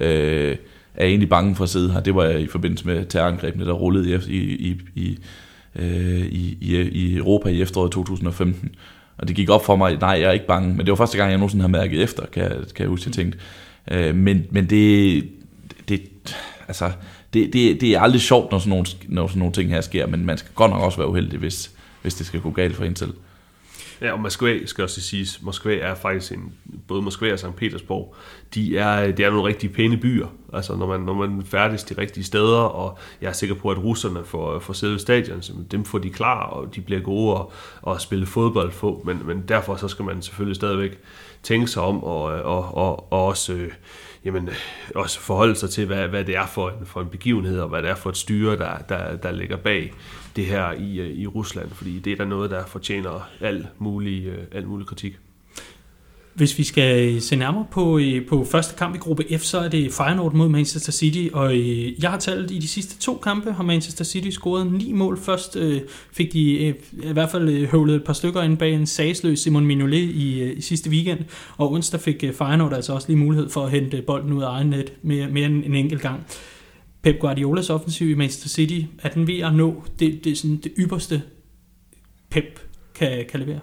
øh, er egentlig bange for at sidde her. Det var jeg i forbindelse med terrorangrebene, der rullede i, i, i, øh, i, i, i Europa i efteråret 2015. Og det gik op for mig, nej, jeg er ikke bange. Men det var første gang, jeg nogensinde har mærket efter, kan jeg, kan jeg huske, jeg tænkte. Øh, men, men det, det, altså, det, det, det er aldrig sjovt, når sådan, nogle, når sådan nogle ting her sker, men man skal godt nok også være uheldig, hvis, hvis det skal gå galt for en selv.
Ja, og Moskva skal også siges. Moskva er faktisk en, både Moskva og St. Petersborg, de er, de er nogle rigtig pæne byer. Altså når man, når man færdes de rigtige steder, og jeg er sikker på, at russerne får, får selve stadion, så dem får de klar, og de bliver gode og, og spille fodbold på, men, men derfor så skal man selvfølgelig stadigvæk tænke sig om, og, og, og, og også, øh, jamen, også forholde sig til, hvad, hvad det er for en, for en begivenhed, og hvad det er for et styre, der, der, der ligger bag det her i, øh, i Rusland, fordi det er der noget, der fortjener al mulig, øh, al mulig kritik.
Hvis vi skal se nærmere på, øh, på første kamp i gruppe F, så er det Feyenoord mod Manchester City, og jeg har talt i de sidste to kampe, har Manchester City scoret ni mål. Først fik de i hvert fald høvlet et par stykker ind bag en sagsløs Simon Mignolet i, i sidste weekend, og onsdag fik Feyenoord altså også lige mulighed for at hente bolden ud af egen net mere, mere end en enkelt gang. Pep Guardiolas offensiv i Manchester City, er den ved at nå det, det, sådan det ypperste, Pep kan, kan levere?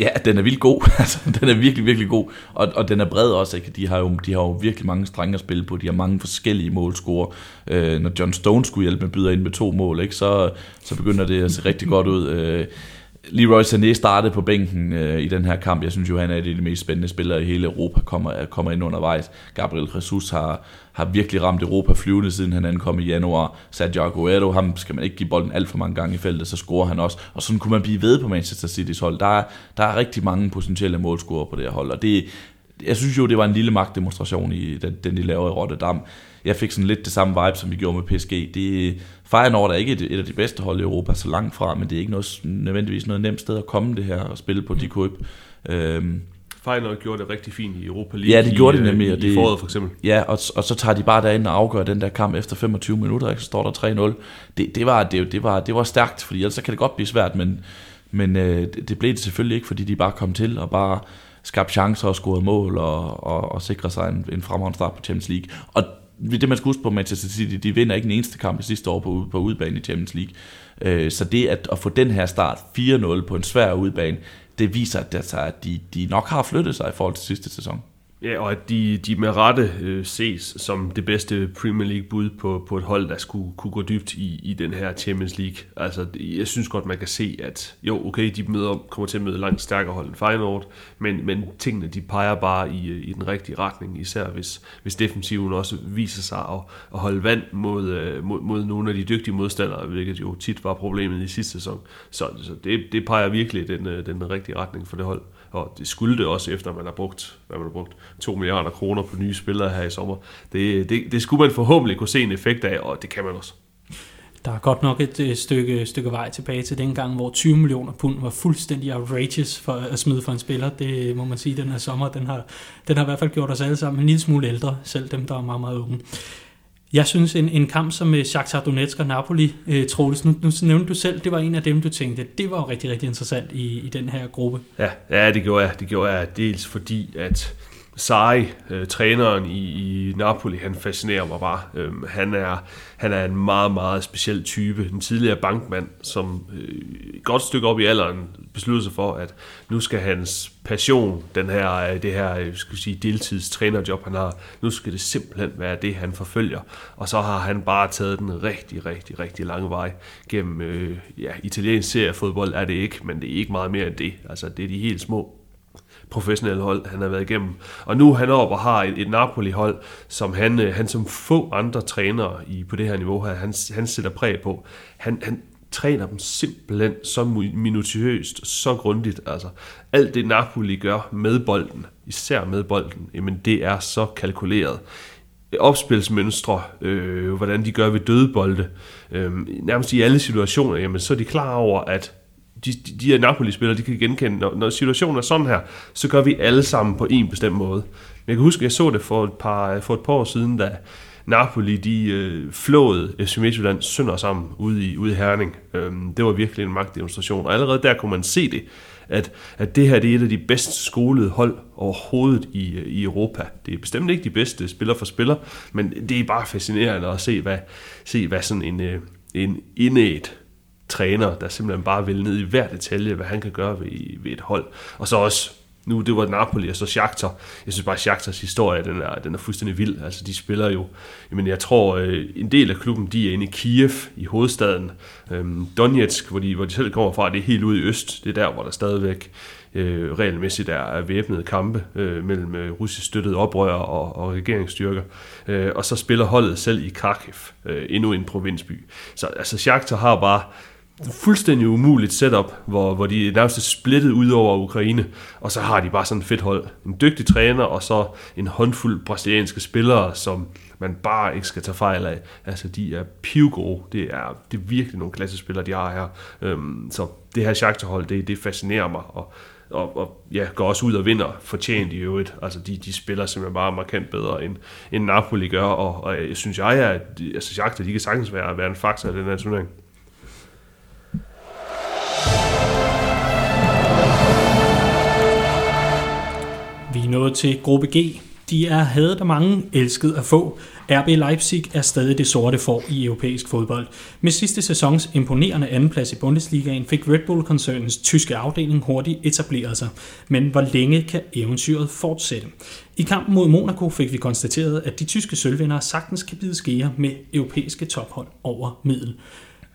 Ja, den er vildt god. altså, den er virkelig, virkelig god. Og, og den er bred også. Ikke? De, har jo, de har jo virkelig mange strenge at spille på. De har mange forskellige målscorer. Øh, når John Stone skulle hjælpe med byder ind med to mål, ikke? Så, så begynder det at se rigtig godt ud. Øh, Leroy Sané startede på bænken øh, i den her kamp. Jeg synes jo, han er de mest spændende spillere i hele Europa, kommer, kommer ind undervejs. Gabriel Jesus har, har virkelig ramt Europa flyvende, siden han ankom i januar. Sergio Aguero, ham skal man ikke give bolden alt for mange gange i feltet, så scorer han også. Og sådan kunne man blive ved på Manchester City's hold. Der er, der er rigtig mange potentielle målscorer på det her hold, og det, jeg synes jo, det var en lille magtdemonstration i den, den de laver i Rotterdam. Jeg fik sådan lidt det samme vibe, som vi gjorde med PSG. Det, Feyenoord er ikke et, et af de bedste hold i Europa, så langt fra, men det er ikke noget, nødvendigvis noget nemt sted at komme det her og spille på de køb. Øhm,
Feyenoord gjorde det rigtig fint i Europa League
ja, det gjorde i, de nemlig,
og det, i foråret for eksempel.
Ja, og, og så tager de bare derind og afgør den der kamp efter 25 minutter, og så står der 3-0. Det, det, var, det, det, var, det var stærkt, fordi ellers så kan det godt blive svært, men, men øh, det, det blev det selvfølgelig ikke, fordi de bare kom til og bare skabte chancer og scorede mål og, og, og sikre sig en, en fremragende start på Champions League. Og det man skal huske på Manchester City, de vinder ikke den eneste kamp i sidste år på, på udebane i Champions League. Øh, så det at, at få den her start 4-0 på en svær udebane, det viser, at, altså, at de, de nok har flyttet sig i forhold til sidste sæson.
Ja, og at de, de med rette øh, ses som det bedste Premier League bud på, på et hold, der skulle kunne gå dybt i, i den her Champions League. Altså, jeg synes godt, man kan se, at jo, okay, de møder, kommer til at møde langt stærkere hold end Feyenoord, men, men tingene, de peger bare i, øh, i den rigtige retning, især hvis, hvis defensiven også viser sig at, at holde vand mod, øh, mod, mod nogle af de dygtige modstandere, hvilket jo tit var problemet i sidste sæson. Så, så det, det peger virkelig den, øh, den rigtige retning for det hold og det skulle det også, efter man har brugt, hvad man har brugt 2 milliarder kroner på nye spillere her i sommer. Det, det, det skulle man forhåbentlig kunne se en effekt af, og det kan man også.
Der er godt nok et stykke, stykke vej tilbage til den gang, hvor 20 millioner pund var fuldstændig outrageous for at smide for en spiller. Det må man sige, den her sommer, den har, den har i hvert fald gjort os alle sammen en lille smule ældre, selv dem, der er meget, meget unge. Jeg synes, en, en kamp som med Shakhtar Donetsk og Napoli, øh, Troels, nu, nu nævnte du selv, det var en af dem, du tænkte, det var rigtig, rigtig interessant i, i den her gruppe.
Ja, ja det gjorde jeg. Det gjorde jeg dels fordi, at Sarri, øh, træneren i, i Napoli, han fascinerer mig bare. Øhm, han, er, han er en meget, meget speciel type. En tidligere bankmand, som øh, et godt stykke op i alderen besluttede sig for, at nu skal hans passion, den her, øh, det her øh, skal sige, deltidstrænerjob, han har, nu skal det simpelthen være det, han forfølger. Og så har han bare taget den rigtig, rigtig, rigtig lange vej gennem øh, ja, italiensk seriefodbold er det ikke, men det er ikke meget mere end det. Altså, det er de helt små professionelle hold, han har været igennem. Og nu er han oppe og har et, et Napoli-hold, som han, øh, han som få andre trænere i, på det her niveau her, han, han sætter præg på. Han, han træner dem simpelthen så minutiøst, så grundigt. Altså, alt det Napoli gør med bolden, især med bolden, jamen det er så kalkuleret opspilsmønstre, øh, hvordan de gør ved dødebolde. øh, nærmest i alle situationer, jamen så er de klar over, at de, de her Napoli-spillere, de kan genkende, når, når situationen er sådan her, så gør vi alle sammen på en bestemt måde. Men jeg kan huske, at jeg så det for et par, for et par år siden, da Napoli, de øh, flåede FC Midtjylland sønder sammen ude i, ude i Herning. Øhm, det var virkelig en magtdemonstration, og allerede der kunne man se det, at, at det her det er et af de bedst skolede hold overhovedet i, øh, i Europa. Det er bestemt ikke de bedste spiller for spiller, men det er bare fascinerende at se, hvad, se, hvad sådan en, øh, en indet træner, der simpelthen bare vil ned i hver detalje, hvad han kan gøre ved, ved et hold. Og så også nu det var Napoli og så Shakhtar. Jeg synes bare, at Shakhtars historie, den er, den er fuldstændig vild. Altså, de spiller jo, jamen jeg tror, øh, en del af klubben, de er inde i Kiev, i hovedstaden. Øhm, Donetsk, hvor de, hvor de selv kommer fra, det er helt ude i øst. Det er der, hvor der stadigvæk øh, regelmæssigt er, er væbnede kampe øh, mellem øh, russisk støttede oprør og, og regeringsstyrker. Øh, og så spiller holdet selv i Kharkiv, øh, endnu en provinsby. Så altså, Shakhtar har bare fuldstændig umuligt setup, hvor, hvor de er nærmest splittet ud over Ukraine, og så har de bare sådan et fedt hold. En dygtig træner, og så en håndfuld brasilianske spillere, som man bare ikke skal tage fejl af. Altså, de er pivgode. Det er, det er virkelig nogle klassespillere, de har her. Øhm, så det her Shakhtar-hold, det, det fascinerer mig, og, og, og ja, går også ud og vinder fortjent i øvrigt. Altså, de, de spiller simpelthen bare markant bedre, end, end Napoli gør, og, og jeg synes jeg, at altså, Shakhtar, de kan sagtens være, være en faktor i den her turnering.
Vi er nået til gruppe G. De er hadet af mange, elsket af få. RB Leipzig er stadig det sorte for i europæisk fodbold. Med sidste sæsons imponerende andenplads i Bundesligaen fik Red Bull-koncernens tyske afdeling hurtigt etableret sig. Men hvor længe kan eventyret fortsætte? I kampen mod Monaco fik vi konstateret, at de tyske sølvvindere sagtens kan bide skære med europæiske tophold over middel.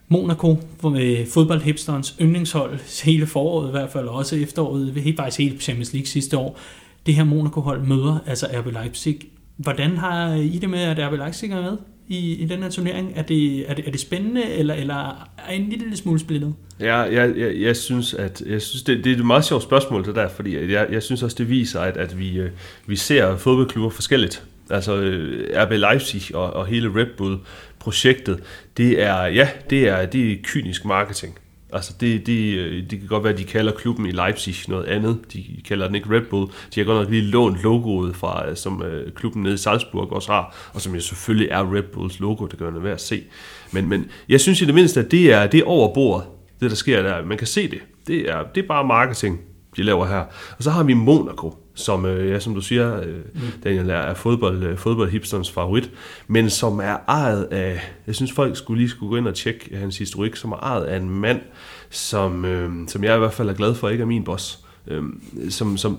Monaco, øh, fodboldhipsterens yndlingshold hele foråret i hvert fald, også efteråret, helt faktisk hele Champions League sidste år, det her Monaco-hold møder, altså RB Leipzig. Hvordan har I det med, at RB Leipzig er med i, i den her turnering? Er det, er det, er det spændende, eller, eller er en lille smule splittet?
Ja, jeg, jeg, jeg synes, at jeg synes, det, det er et meget sjovt spørgsmål, det der, fordi jeg, jeg synes også, det viser, at, at vi, øh, vi ser fodboldklubber forskelligt. Altså øh, RB Leipzig og, og hele Red Bull-projektet, det er, ja, det er, det er kynisk marketing. Altså det, det, øh, det kan godt være, at de kalder klubben i Leipzig noget andet. De kalder den ikke Red Bull. De har godt nok lige lånt logoet fra, øh, som øh, klubben nede i Salzburg også har, og som jo selvfølgelig er Red Bulls logo, det gør det værd at se. Men, men jeg synes i det mindste, at det er, det er over bordet, det der sker der. Man kan se det. Det er, det er bare marketing, de laver her. Og så har vi Monaco, som, øh, ja, som du siger, øh, mm. Daniel, er fodbold, øh, fodboldhipsterens favorit, men som er ejet af, jeg synes folk skulle lige skulle gå ind og tjekke hans historik, som er ejet af en mand, som, øh, som jeg i hvert fald er glad for, ikke er min boss, øh, som, som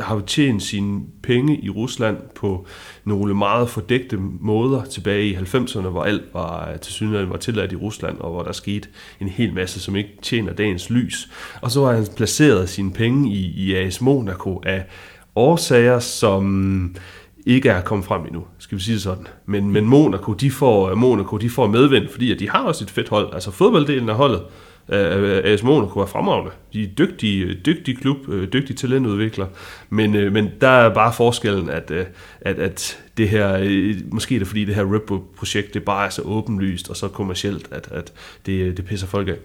har tjent sine penge i Rusland på nogle meget fordægte måder tilbage i 90'erne, hvor alt var til synligheden var tilladt i Rusland, og hvor der skete en hel masse, som ikke tjener dagens lys. Og så har han placeret sine penge i, i AS Monaco af årsager, som ikke er kommet frem endnu, skal vi sige det sådan. Men, men Monaco, de får, Monaco, de får medvind, fordi at de har også et fedt hold. Altså fodbolddelen af holdet, Øh, AS Monaco er fremragende. De er dygtige, dygtige klub, øh, dygtige talentudvikler, men, øh, men der er bare forskellen, at, øh, at, at det her, øh, måske er det fordi det her Red Bull-projekt, det bare er så åbenlyst og så kommercielt, at, at det, øh, det pisser folk af.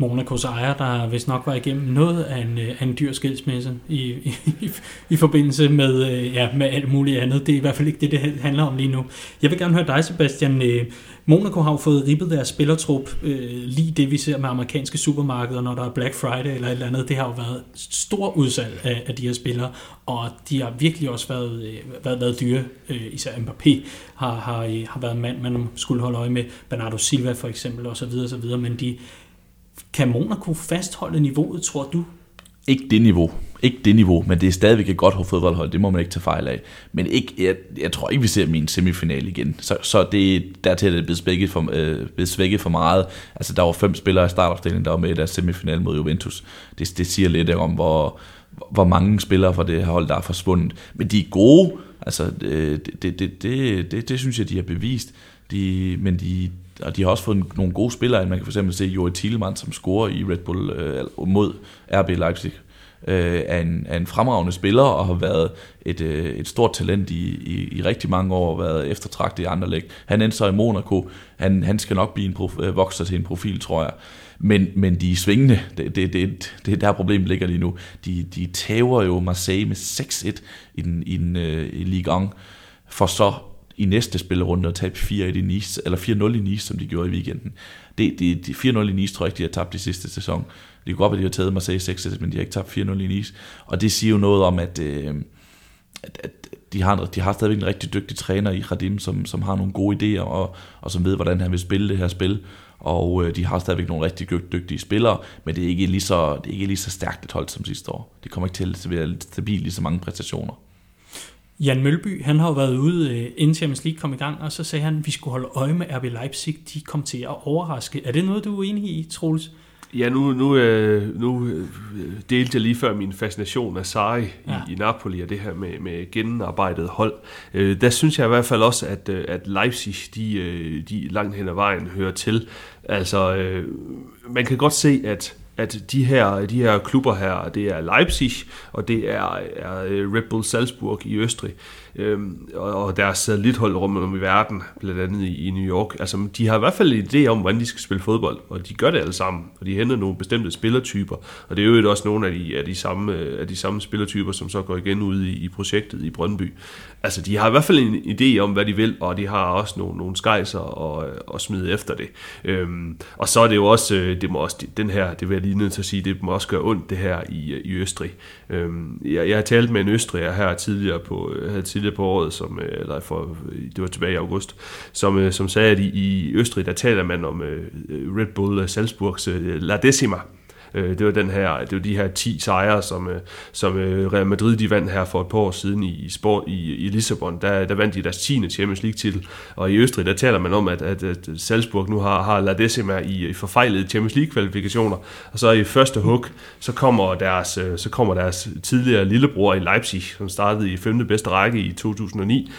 Monacos ejer, der vist nok var igennem noget af en, af en dyr skilsmisse i, i, i forbindelse med, ja, med alt muligt andet. Det er i hvert fald ikke det, det handler om lige nu. Jeg vil gerne høre dig, Sebastian. Monaco har jo fået ribbet deres spillertrup, øh, lige det vi ser med amerikanske supermarkeder, når der er Black Friday eller et eller andet. Det har jo været stor udsalg af, af de her spillere, og de har virkelig også været, øh, været, været dyre. Øh, især Mbappé har, har, øh, har været en mand, man skulle holde øje med. Bernardo Silva for eksempel osv. osv. Men de, kan Monaco fastholde niveauet, tror du?
Ikke det niveau. Ikke det niveau, men det er stadigvæk et godt fodboldhold, det må man ikke tage fejl af. Men ikke, jeg, jeg tror ikke, vi ser min semifinal igen. Så, så det, dertil er det blevet svækket, for, øh, blevet svækket for meget. Altså, der var fem spillere i startopstillingen, der var med i deres semifinal mod Juventus. Det, det siger lidt øh, om, hvor, hvor mange spillere fra det her hold, der er forsvundet. Men de er gode, altså øh, det, det, det, det, det, det synes jeg, de har bevist. De, men de, og de har også fået nogle gode spillere. Man kan for eksempel se Joey Thielemann, som scorer i Red Bull øh, mod RB Leipzig øh, er, en, er en fremragende spiller og har været et, øh, et stort talent i, i, i rigtig mange år, og været eftertragtet i andre læg. Han endte så i Monaco. Han, han skal nok blive en prof, øh, vokser til en profil, tror jeg. Men, men de er svingende. Det, det, det, det er der problemet ligger lige nu. De, de tæver jo Marseille med 6-1 i, den, i, den, øh, i Ligue 1, for så i næste spillerunde at tabe 4 i Nice, eller 4-0 i Nice, som de gjorde i weekenden. Det, det, de 4-0 i Nice tror jeg ikke, de har tabt i sidste sæson. Det kunne godt være, de har taget Marseille 6 men de har ikke tabt 4-0 i Nice. Og det siger jo noget om, at, øh, at, at de, har, de har stadigvæk en rigtig dygtig træner i Radim, som, som har nogle gode idéer, og, og som ved, hvordan han vil spille det her spil. Og øh, de har stadigvæk nogle rigtig dygtige spillere, men det er ikke lige så, det er ikke lige så stærkt et hold som sidste år. Det kommer ikke til at være stabilt lige så mange præstationer.
Jan Mølby, han har jo været ude, øh, inden Champions League kom i gang, og så sagde han, at vi skulle holde øje med RB Leipzig. De kom til at overraske. Er det noget, du er enig i, Troels?
Ja, nu, nu, øh, nu øh, delte jeg lige før min fascination af Sarri ja. i, i Napoli og det her med, med gennemarbejdet hold. Øh, der synes jeg i hvert fald også, at, at Leipzig, de, de langt hen ad vejen hører til. Altså, man kan godt se, at at de her, de her klubber her, det er Leipzig, og det er, er Red Bull Salzburg i Østrig, øhm, og deres satellithold rundt om i verden, blandt andet i, i New York. Altså, de har i hvert fald en idé om, hvordan de skal spille fodbold, og de gør det alle sammen, og de henter nogle bestemte spillertyper, og det er jo også nogle af de, af de, samme, af de samme spillertyper, som så går igen ud i, i projektet i Brøndby. Altså, de har i hvert fald en idé om, hvad de vil, og de har også nogle, nogle skejser og, og smide efter det. Øhm, og så er det jo også, øh, det må også, den her, det vil jeg lige nødt til at sige, det må også gøre ondt, det her i, i Østrig. Øhm, jeg, jeg har talt med en østriger her tidligere på, øh, havde tidligere på året, som, øh, eller for, øh, det var tilbage i august, som, øh, som sagde, at i, i Østrig, der taler man om uh, Red Bull Salzburgs uh, La Decima, Øh, det var den her, det var de her 10 sejre, som, øh, som øh, Real Madrid de vandt her for et par år siden i, sport, i, i Lissabon. Der, der vandt de deres 10. Champions League titel. Og i Østrig, der taler man om, at, at, at Salzburg nu har, har La Decima i, i forfejlede Champions League kvalifikationer. Og så i første hug, så kommer deres, øh, så kommer deres tidligere lillebror i Leipzig, som startede i 5. bedste række i 2009,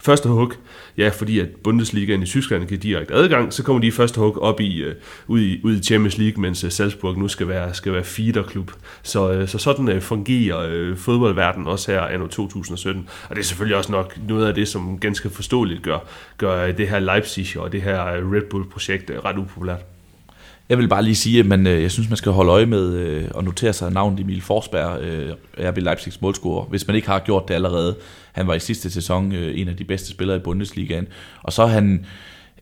første hug, ja, fordi at Bundesligaen i Tyskland kan direkte adgang, så kommer de i første hug op i, øh, ud, i, ud i Champions League, mens øh, Salzburg nu skal være, skal være feederklub. Så, øh, så sådan øh, fungerer øh, fodboldverdenen også her anno 2017. Og det er selvfølgelig også nok noget af det, som ganske forståeligt gør, gør øh, det her Leipzig og det her øh, Red Bull-projekt ret upopulært.
Jeg vil bare lige sige, at man, øh, jeg synes, man skal holde øje med øh, og notere sig navnet Emil Forsberg, øh, RB Leipzigs målscorer, hvis man ikke har gjort det allerede. Han var i sidste sæson øh, en af de bedste spillere i Bundesligaen. Og så er han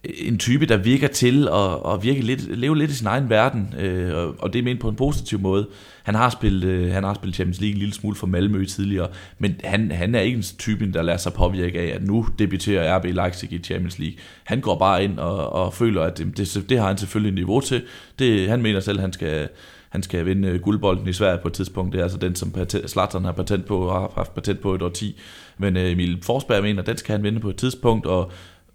en type, der virker til at, at virke lidt, leve lidt i sin egen verden, øh, og det er ment på en positiv måde. Han har spillet, øh, han har spillet Champions League en lille smule for Malmø tidligere, men han, han er ikke en type, der lader sig påvirke af, at nu debuterer RB Leipzig i Champions League. Han går bare ind og, og føler, at det, det, det har han selvfølgelig niveau til. Det, han mener selv, at han skal, han skal vinde øh, guldbolden i Sverige på et tidspunkt. Det er altså den, som Zlatan har patent på og har haft patent på et år 10. Men øh, Emil Forsberg mener, at den skal han vinde på et tidspunkt, og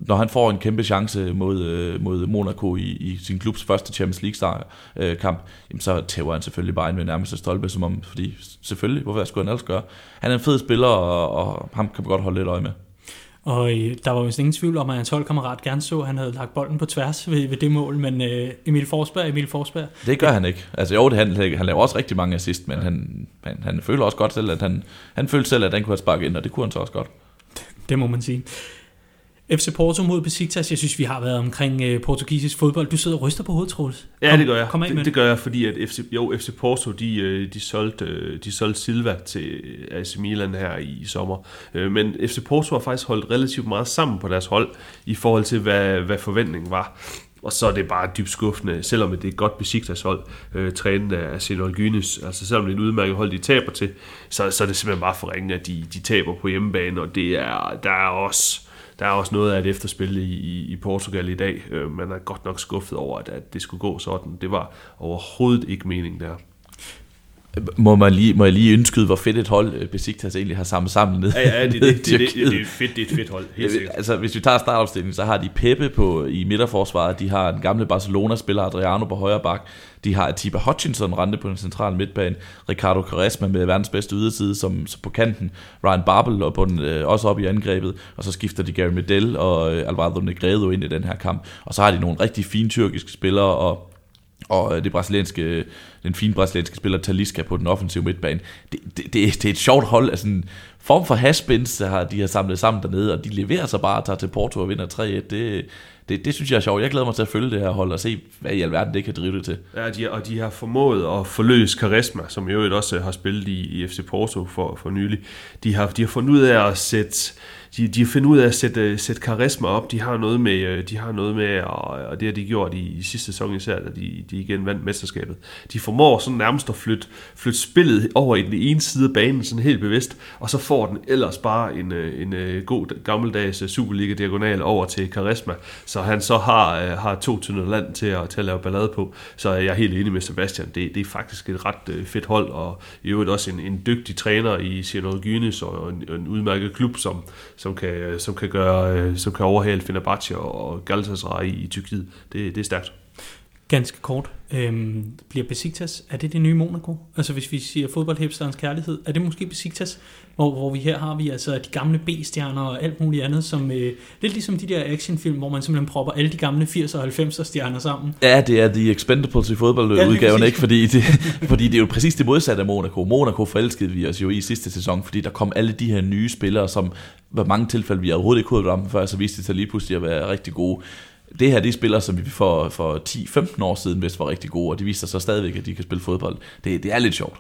når han får en kæmpe chance mod, øh, mod Monaco i, i sin klubs første Champions League øh, så tæver han selvfølgelig bare ind med nærmeste stolpe, som om, fordi selvfølgelig, hvorfor skulle han ellers gøre? Han er en fed spiller, og, og ham kan man godt holde lidt øje med.
Og øh, der var jo ingen tvivl om, at hans holdkammerat gerne så, at han havde lagt bolden på tværs ved, ved det mål, men øh, Emil Forsberg, Emil Forsberg.
Det gør han ikke. Altså jo, det, han, han laver også rigtig mange assist, men han, han, han føler også godt selv, at han, han følte selv, at han kunne have sparket ind, og det kunne han så også godt.
Det må man sige. FC Porto mod Besiktas. Jeg synes, vi har været omkring øh, portugisisk fodbold. Du sidder og ryster på hovedet, Troels.
Ja, det gør jeg. Kom af med det, det gør jeg, fordi at FC, jo, FC Porto, de, øh, de, solgte, øh, de solgte Silva til AC Milan her i sommer. Men FC Porto har faktisk holdt relativt meget sammen på deres hold, i forhold til, hvad, hvad forventningen var. Og så er det bare dybt skuffende, selvom det er et godt Besiktas hold, øh, trænet af Senol Gynes, altså selvom det er et udmærket hold, de taber til, så, så er det simpelthen bare for ringe, at de, de taber på hjemmebane, og det er, der er også der er også noget af et efterspil i, i, i Portugal i dag. Øh, man er godt nok skuffet over, at, at det skulle gå sådan. Det var overhovedet ikke meningen der.
Må, man lige, må jeg lige indskyde, hvor fedt et hold øh, Besiktas egentlig har samlet sammen ned.
Ja, ja det, det, det, det, det, det, er fedt, det er et fedt hold, helt sikkert.
Altså, hvis vi tager startopstillingen, så har de Pepe på, i midterforsvaret, de har den gamle Barcelona-spiller Adriano på højre bak, de har Atiba Hutchinson rente på den centrale midtbane, Ricardo Quaresma med verdens bedste yderside som, som på kanten, Ryan Babel og på den, øh, også op i angrebet, og så skifter de Gary Medel og øh, Alvaro Negredo ind i den her kamp, og så har de nogle rigtig fine tyrkiske spillere, og og øh, det brasilianske, øh, den fine brasilianske spiller Talisca på den offensive midtbane. Det, det, det, det er et sjovt hold, altså en form for haspins, der har, de har samlet sammen dernede, og de leverer sig bare og tager til Porto og vinder 3-1. Det, det, det synes jeg er sjovt. Jeg glæder mig til at følge det her hold og se, hvad i alverden det kan drive det til.
Ja, de, og de har formået at forløse Karisma, som jo også øh, har spillet i, i FC Porto for, for nylig. De har, de har fundet ud af at sætte de, de finder ud af at sætte, øh, sætte karisma op. De har noget med, øh, de har noget med og, og det har de gjort i, i sidste sæson især, da de, de igen vandt mesterskabet. De formår sådan nærmest at flytte, flytte spillet over i den ene side af banen, sådan helt bevidst, og så får den ellers bare en, øh, en, en god gammeldags Superliga-diagonal over til karisma, så han så har, har to tynder land til at, til at lave ballade på. Så jeg er helt enig med Sebastian. Det, det er faktisk et ret fedt hold, og i øvrigt også en, en dygtig træner i Sierra Gynes, og en, en udmærket klub, som, som kan, som kan, gøre, øh, som kan overhale Fenerbahce og Galatasaray i, i Tyrkiet. Det, det er stærkt.
Ganske kort. Øhm, bliver Besiktas, er det det nye Monaco? Altså hvis vi siger fodboldhipsterens kærlighed, er det måske Besiktas, hvor, hvor vi her har vi altså de gamle B-stjerner og alt muligt andet, som øh, lidt ligesom de der actionfilm, hvor man simpelthen propper alle de gamle 80'er og 90'er stjerner sammen.
Ja, det er The Expendables i fodboldudgaven, ja, ikke? Fordi det, fordi det er jo præcis det modsatte af Monaco. Monaco forelskede vi os jo i sidste sæson, fordi der kom alle de her nye spillere, som var mange tilfælde, vi overhovedet ikke kunne have før, så viste det sig lige pludselig at være rigtig gode det her, det er spillere, som vi for, for 10-15 år siden vidste var rigtig gode, og de viser sig stadigvæk, at de kan spille fodbold. Det, det er lidt sjovt.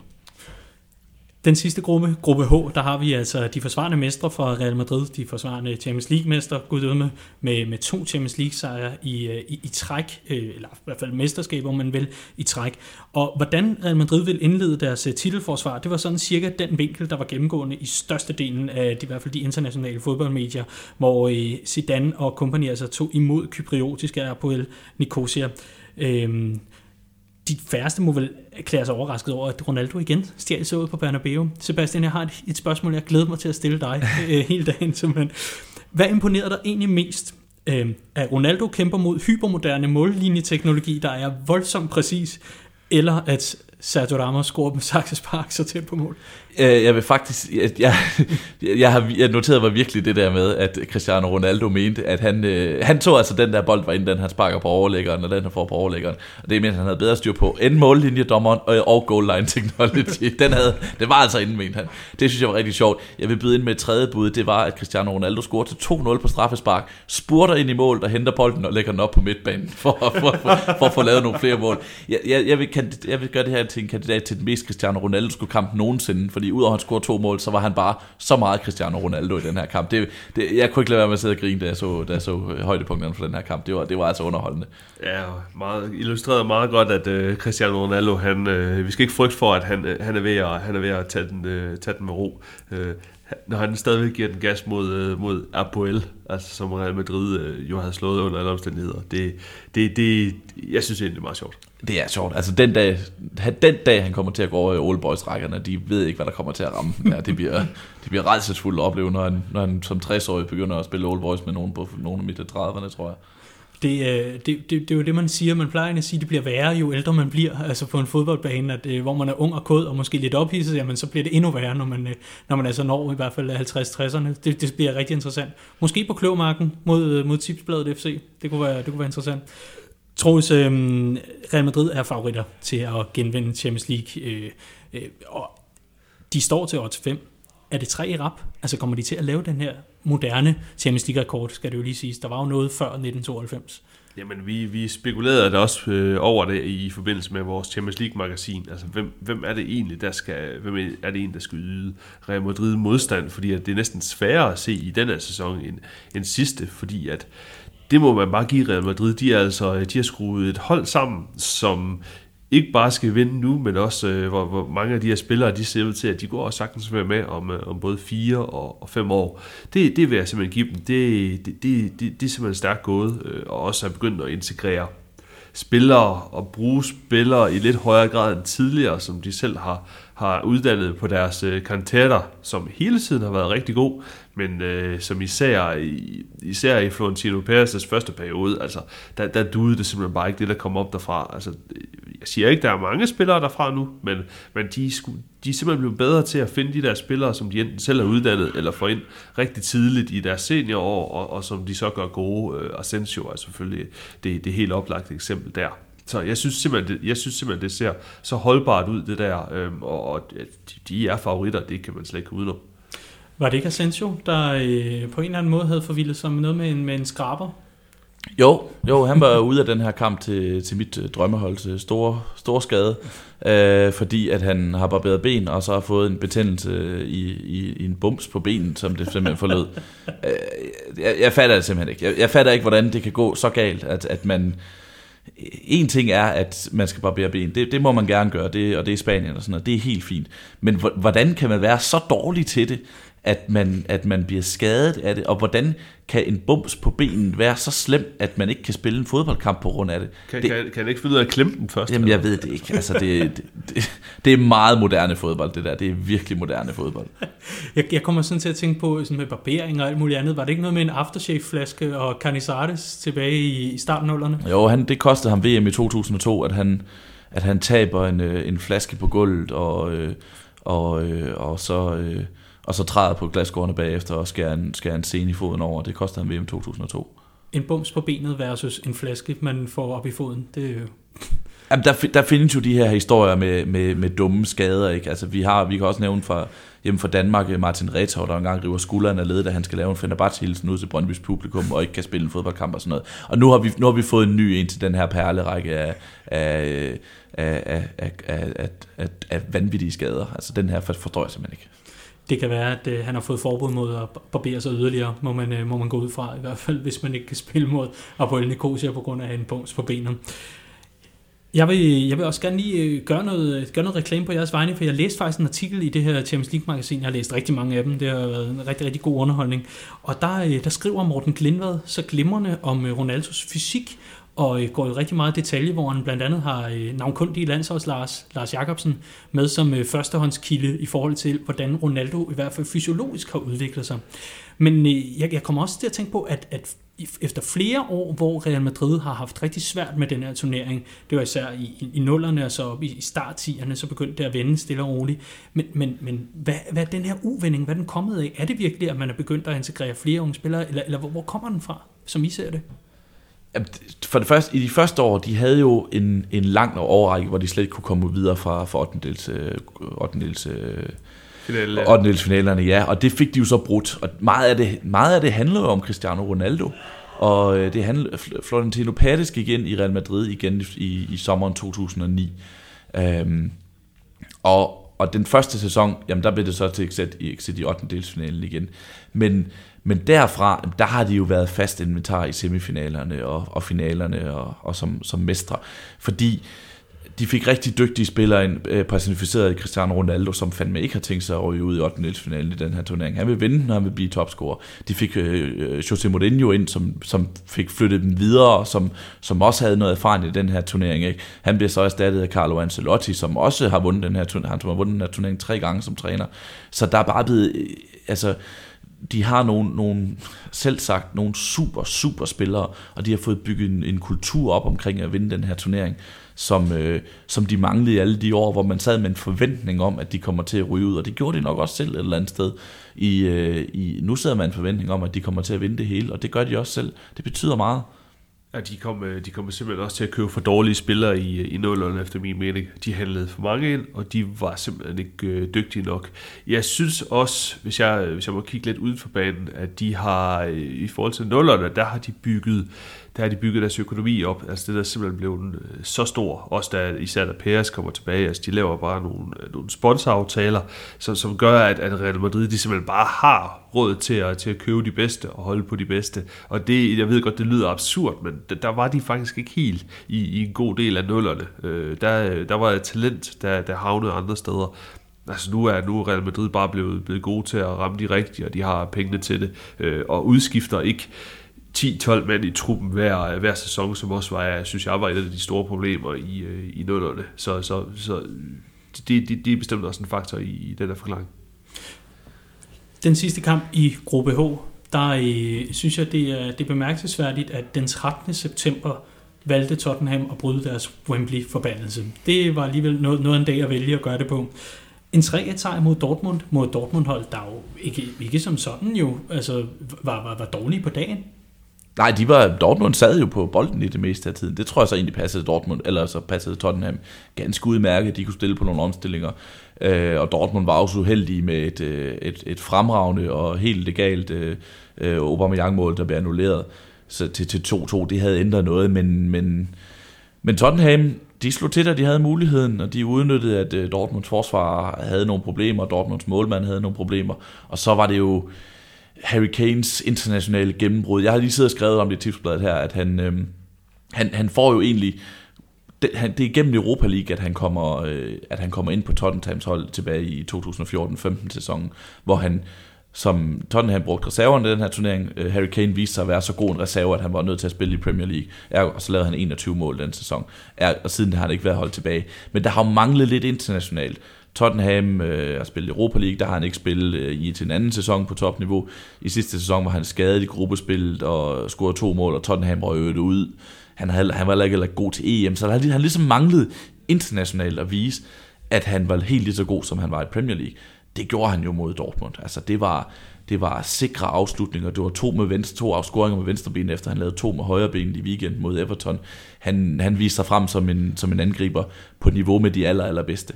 Den sidste gruppe, gruppe H, der har vi altså de forsvarende mestre fra Real Madrid, de forsvarende Champions League-mestre, gudømme, med, med to Champions League-sejre i, øh, i, i træk, øh, eller i hvert fald mesterskaber, man vil, i træk. Og hvordan Real Madrid vil indlede deres øh, titelforsvar, det var sådan cirka den vinkel, der var gennemgående i størstedelen af de, i hvert fald de internationale fodboldmedier, hvor Zidane og kompagni altså tog imod kypriotiske Apoel Nicosia. Øhm, de færreste må vel erklære sig overrasket over, at Ronaldo igen stjal sig ud på Bernabeu. Sebastian, jeg har et, et spørgsmål, jeg glæder mig til at stille dig øh, hele dagen. Simpelthen. Hvad imponerede dig egentlig mest? Øh, at Ronaldo kæmper mod hypermoderne mållinjeteknologi, der er voldsomt præcis, eller at Sergio Ramos scorer med Saxe Park så tæt på mål?
Øh, jeg vil faktisk, jeg, jeg, jeg har jeg noteret mig virkelig det der med, at Cristiano Ronaldo mente, at han, øh, han tog altså den der bold, var inden den han sparker på overlæggeren, og den han får på overlæggeren. Og det mente han havde bedre styr på end mållinjedommeren og, og goal line technology. Den, havde, det var altså inden, mente han. Det synes jeg var rigtig sjovt. Jeg vil byde ind med et tredje bud, det var, at Cristiano Ronaldo scorede til 2-0 på straffespark, spurter ind i mål, der henter bolden og lægger den op på midtbanen, for, for, for, for, for at få lavet nogle flere mål. Jeg, jeg, jeg, vil, jeg vil gøre det her til en kandidat til den mest Cristiano Ronaldo-kamp nogensinde, fordi udover at han scorede to mål, så var han bare så meget Cristiano Ronaldo i den her kamp. Det, det, jeg kunne ikke lade være med at sidde og grine, da jeg så, da jeg så øh, højdepunkterne for den her kamp. Det var, det var altså underholdende.
Ja, meget, illustreret meget godt, at uh, Cristiano Ronaldo, han, uh, vi skal ikke frygte for, at han, uh, han, er, ved at, han er ved at tage den, uh, tage den med ro. Uh, når han stadigvæk giver den gas mod, øh, mod Apoel, altså som Real Madrid øh, jo havde slået under alle omstændigheder. Det, det, det, jeg synes egentlig, det er meget sjovt.
Det er sjovt. Altså den dag, den dag han kommer til at gå over i Old Boys rækkerne, de ved ikke, hvad der kommer til at ramme. Ja, det bliver, det bliver redselsfuldt at opleve, når han, når han som 60-årig begynder at spille Old Boys med nogen på nogen midt 30'erne, tror jeg.
Det, øh, det, det, det er jo det, man siger. Man plejer at sige, at det bliver værre, jo ældre man bliver. Altså på en fodboldbane, at, øh, hvor man er ung og kod og måske lidt ophidset, jamen så bliver det endnu værre, når man, øh, når man altså når i hvert fald 50-60'erne. Det, det bliver rigtig interessant. Måske på Kløvmarken mod, mod Tipsbladet FC. Det kunne være, det kunne være interessant. Troels, øh, Real Madrid er favoritter til at genvinde Champions League, øh, øh, og de står til odds 5. Er det tre i rap? Altså kommer de til at lave den her moderne Champions League-rekord, skal det jo lige siges. Der var jo noget før 1992.
Jamen, vi, vi spekulerede da også øh, over det i forbindelse med vores Champions League-magasin. Altså, hvem, hvem er det egentlig, der skal, hvem er det en, der skal yde Real Madrid modstand? Fordi at det er næsten sværere at se i den her sæson end, end sidste, fordi at det må man bare give Real Madrid. De, er altså, øh, de har skruet et hold sammen, som ikke bare skal vinde nu, men også øh, hvor, hvor mange af de her spillere, de ser ud til, at de går også sagtens være med om, øh, om både fire og, og fem år. Det, det vil jeg simpelthen give dem. Det, det, det, det, det er simpelthen stærkt gået, øh, og også er begyndt at integrere spillere og bruge spillere i lidt højere grad end tidligere, som de selv har, har uddannet på deres øh, kantetter, som hele tiden har været rigtig god, men øh, som især i, især i Florentino Perez' første periode, altså, der, der duede det simpelthen bare ikke det, der kom op derfra. Altså, jeg siger ikke, der er mange spillere derfra nu, men, men de, skulle, de er simpelthen blevet bedre til at finde de der spillere, som de enten selv har uddannet, eller får ind rigtig tidligt i deres seniorår, og, og som de så gør gode. Øh, Asensio er selvfølgelig det, det helt oplagte eksempel der. Så jeg synes simpelthen, det, jeg synes simpelthen, det ser så holdbart ud, det der, øhm, og, og de, de er favoritter, det kan man slet ikke udenom.
Var det ikke Asensio, der øh, på en eller anden måde havde forvildet sig med noget med en, med en skraber?
Jo, jo, han var ude af den her kamp til, til mit drømmehold drømmehold øh, store, store skade, øh, fordi at han har barberet ben, og så har fået en betændelse øh, i, i, i en bums på benen, som det simpelthen forlod. øh, jeg, jeg fatter det simpelthen ikke. Jeg, jeg fatter ikke, hvordan det kan gå så galt, at, at man... Øh, en ting er, at man skal barbere ben. Det, det må man gerne gøre, det, og det er Spanien og sådan noget. Det er helt fint. Men hvordan kan man være så dårlig til det, at man, at man bliver skadet af det, og hvordan kan en bums på benen være så slem, at man ikke kan spille en fodboldkamp på grund af det?
Kan,
det,
kan, kan han ikke finde ud af at klemme den først?
Jamen, jeg ved det ikke. Altså, det, det, det, det er meget moderne fodbold, det der. Det er virkelig moderne fodbold.
Jeg, jeg kommer sådan til at tænke på sådan med barbering og alt muligt andet. Var det ikke noget med en aftershave-flaske og carnizares tilbage i, i starten af
Jo, han, det kostede ham VM i 2002, at han, at han taber en, øh, en flaske på gulvet, og, øh, og, øh, og så... Øh, og så træder på glasskårene bagefter og skærer en, skærer en scene i foden over. Det koster en VM 2002.
En bums på benet versus en flaske, man får op i foden. Det er jo...
Jamen, der, der findes jo de her historier med, med, med dumme skader. Ikke? Altså, vi, har, vi kan også nævne fra, hjemme fra Danmark, øh, Martin Retov, der engang river skulderen af ledet, da han skal lave en Fenerbahce-hilsen ud til Brøndby's publikum, og ikke kan spille en fodboldkamp og sådan noget. Og nu har vi, nu har vi fået en ny ind til den her perlerække af, af, af, af, af, af, af, af vanvittige skader. Altså, den her forstår jeg simpelthen ikke
det kan være, at øh, han har fået forbud mod at barbere sig yderligere, må man, øh, må man gå ud fra, i hvert fald hvis man ikke kan spille mod Apoel Nicosia på grund af en bums på benet. Jeg vil, jeg vil også gerne lige øh, gøre noget, gøre noget reklame på jeres vegne, for jeg læste faktisk en artikel i det her Champions League-magasin. Jeg har læst rigtig mange af dem. Det har været en rigtig, rigtig god underholdning. Og der, øh, der skriver Morten Glindvad så glimrende om øh, Ronaldos fysik, og øh, går i rigtig meget detalje, hvor han blandt andet har øh, navnkundige landsholds Lars, Lars Jakobsen med som øh, førstehåndskilde i forhold til, hvordan Ronaldo i hvert fald fysiologisk har udviklet sig. Men øh, jeg, jeg kommer også til at tænke på, at, at efter flere år, hvor Real Madrid har haft rigtig svært med den her turnering, det var især i, i, i nullerne og så op i, i starttierne, så begyndte det at vende stille og roligt. Men, men, men hvad, hvad er den her uvending, hvad er den kommet af? Er det virkelig, at man er begyndt at integrere flere unge spillere, eller, eller hvor, hvor kommer den fra, som I ser det?
For det første, i de første år, de havde jo en, en lang overrække, hvor de slet ikke kunne komme videre fra, fra 8. dels, 8. dels, Finale. finalerne, ja, og det fik de jo så brudt. Og meget af det, meget af det handler jo om Cristiano Ronaldo. Og øh, det handler, Florentino Pérez gik ind i Real Madrid igen i, i sommeren 2009. Øhm, og, og den første sæson, jamen der blev det så til exit i, exit i 8. delsfinalen igen. Men men derfra, der har de jo været fast inventar i semifinalerne og, og finalerne og, og som, som mestre. Fordi de fik rigtig dygtige spillere ind, øh, personificeret i Cristiano Ronaldo, som fandme ikke har tænkt sig at ryge ud i 8. finalen i den her turnering. Han vil vinde, når han vil blive topscorer. De fik øh, øh Jose Mourinho ind, som, som fik flyttet dem videre, som, som også havde noget erfaring i den her turnering. Ikke? Han bliver så erstattet af Carlo Ancelotti, som også har vundet den her turnering. Han har vundet den her turnering tre gange som træner. Så der er bare blevet... Øh, altså, de har nogle, nogle, selv sagt, nogle super, super spillere, og de har fået bygget en, en kultur op omkring at vinde den her turnering, som, øh, som de manglede i alle de år, hvor man sad med en forventning om, at de kommer til at ryge ud, og det gjorde de nok også selv et eller andet sted. I, øh, i, nu sidder man en forventning om, at de kommer til at vinde det hele, og det gør de også selv. Det betyder meget.
Ja, de kom, øh, de kom simpelthen også til at købe for dårlige spillere i, i nullerne, efter min mening. De handlede for mange ind, og de var simpelthen ikke øh, dygtige nok. Jeg synes også, hvis jeg, hvis jeg må kigge lidt uden for banen, at de har, øh, i forhold til nullerne, der har de bygget der har de bygget deres økonomi op. Altså det der simpelthen blevet øh, så stor, også da, især da Peres kommer tilbage, altså de laver bare nogle, øh, nogle sponsoraftaler, som, som gør, at, at Real Madrid de simpelthen bare har råd til at, til at købe de bedste og holde på de bedste. Og det, jeg ved godt, det lyder absurd, men der, var de faktisk ikke helt i, i en god del af nullerne. Øh, der, der var et talent, der, der havnede andre steder. Altså nu er nu Real Madrid bare blevet, blevet gode til at ramme de rigtige, og de har pengene til det, øh, og udskifter ikke 10-12 mand i truppen hver, hver sæson, som også var, jeg synes jeg, var et af de store problemer i, øh, i nullerne. Så, så, så det det, det er bestemt også en faktor i, i den her forklaring.
Den sidste kamp i gruppe H, der øh, synes jeg, det er, det er bemærkelsesværdigt, at den 13. september valgte Tottenham at bryde deres Wembley-forbandelse. Det var alligevel noget, noget en dag at vælge at gøre det på. En 3 sejr mod Dortmund, mod Dortmund-hold, der jo ikke, ikke som sådan jo altså, var, var, var dårlige på dagen.
Nej, de var, Dortmund sad jo på bolden i det meste af tiden. Det tror jeg så egentlig passede Dortmund, eller så passede Tottenham ganske udmærket. De kunne stille på nogle omstillinger. Øh, og Dortmund var også uheldige med et, øh, et, et fremragende og helt legalt øh, øh, Aubameyang-mål, der blev annulleret så til, til 2-2. Det havde ændret noget, men, men, men Tottenham, de slog til, at de havde muligheden, og de udnyttede, at øh, Dortmunds forsvar havde nogle problemer, Dortmunds målmand havde nogle problemer, og så var det jo Harry Kanes internationale gennembrud. Jeg har lige siddet og skrevet om det i tipsbladet her, at han, øh, han, han får jo egentlig det, han, det er gennem Europa League, at han kommer, øh, at han kommer ind på Tottenhams hold tilbage i 2014-15 sæsonen, hvor han som Tottenham brugte reserverne i den her turnering. Øh, Harry Kane viste sig at være så god en reserve, at han var nødt til at spille i Premier League. Og så lavede han 21 mål den sæson. Og siden har han ikke været holdt tilbage. Men der har jo manglet lidt internationalt. Tottenham øh, har spillet Europa League, der har han ikke spillet øh, i til en anden sæson på topniveau. I sidste sæson var han skadet i gruppespillet og scorede to mål, og Tottenham røvede ud. Han, havde, han var heller ikke god til EM, så han, han ligesom manglet internationalt at vise, at han var helt lige så god, som han var i Premier League det gjorde han jo mod Dortmund. Altså det var, det var sikre afslutninger. Det var to med venstre, to afscoringer med venstre ben, efter han lavede to med højre ben i weekend mod Everton. Han, han viste sig frem som en, som en angriber på niveau med de aller, allerbedste.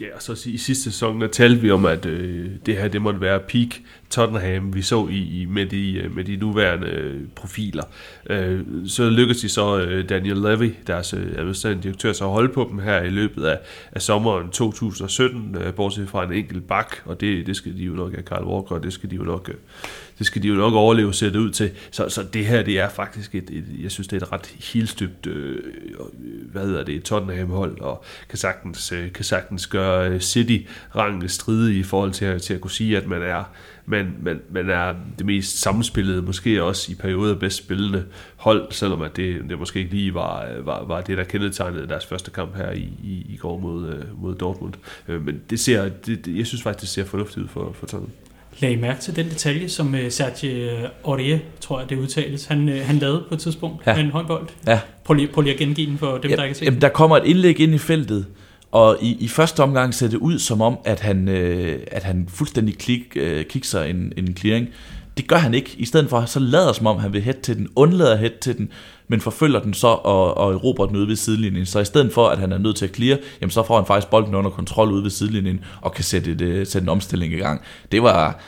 Ja, og så i sidste sæson, der talte vi om, at øh, det her det måtte være peak Tottenham, vi så i, i med, de, øh, med de nuværende øh, profiler. Øh, så lykkedes de så øh, Daniel Levy, deres øh, administrerende direktør, så at holde på dem her i løbet af, af sommeren 2017, øh, bortset fra en enkelt bak, og det, det skal de jo nok have Carl Walker, og det skal de jo nok, øh, det skal de jo nok overleve sætte ud til. Så, så det her, det er faktisk et, et jeg synes, det er et ret helstøbt, øh, hvad hedder det, Tottenham-hold, og kan sagtens, øh, kan sagtens gøre øh, City-rangene stride i forhold til, til at kunne sige, at man er men, men, men er det mest sammenspillede, måske også i perioder bedst spillende hold, selvom at det, det måske ikke lige var, øh, var, var det, der kendetegnede deres første kamp her i, i, i går mod, øh, mod Dortmund. Men det ser, det, det, jeg synes faktisk, det ser fornuftigt ud for, for Tottenham.
Lag mærke til den detalje, som uh, Sergio Aurier, tror jeg det udtales, han, uh, han lavede på et tidspunkt ja. med en håndbold. Ja. Prøv lige, prøv lige at gengive den for dem, ja, der ikke har set
jamen, Der kommer et indlæg ind i feltet, og i, i første omgang ser det ud som om, at han, øh, at han fuldstændig klik, øh, kikser en, en clearing. Det gør han ikke. I stedet for, så lader som om, han vil hætte til den, undlader hætte til den, men forfølger den så og, og erobrer den ude ved sidelinjen. Så i stedet for, at han er nødt til at clear, jamen så får han faktisk bolden under kontrol ude ved sidelinjen, og kan sætte, et, øh, sætte en omstilling i gang. Det var,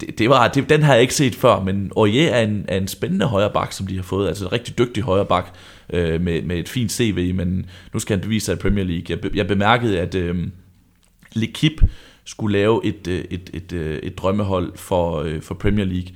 det, det var, det, den har jeg ikke set før, men Aurier er en, er en spændende højre bak, som de har fået, altså en rigtig dygtig højre bak, øh, med, med et fint CV, men nu skal han bevise sig i Premier League. Jeg, jeg bemærkede, at øh, L'Equipe skulle lave et, øh, et, et, et, et drømmehold for, øh, for Premier League,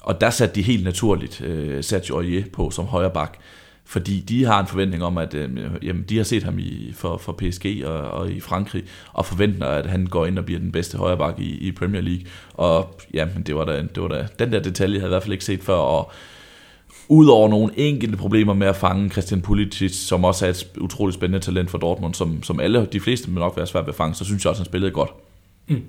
og der satte de helt naturligt øh, Sergio Aurier på som højre bak, fordi de har en forventning om, at øh, jamen, de har set ham i, for, for PSG og, og i Frankrig, og forventer, at han går ind og bliver den bedste højreback i, i Premier League. Og jamen, det var da, det var da, den der detalje havde jeg i hvert fald ikke set før, og Udover nogle enkelte problemer med at fange Christian Pulisic, som også er et utroligt spændende talent for Dortmund, som, som alle, de fleste vil nok være svært ved at fange, så synes jeg også, at han spillede godt. Mm.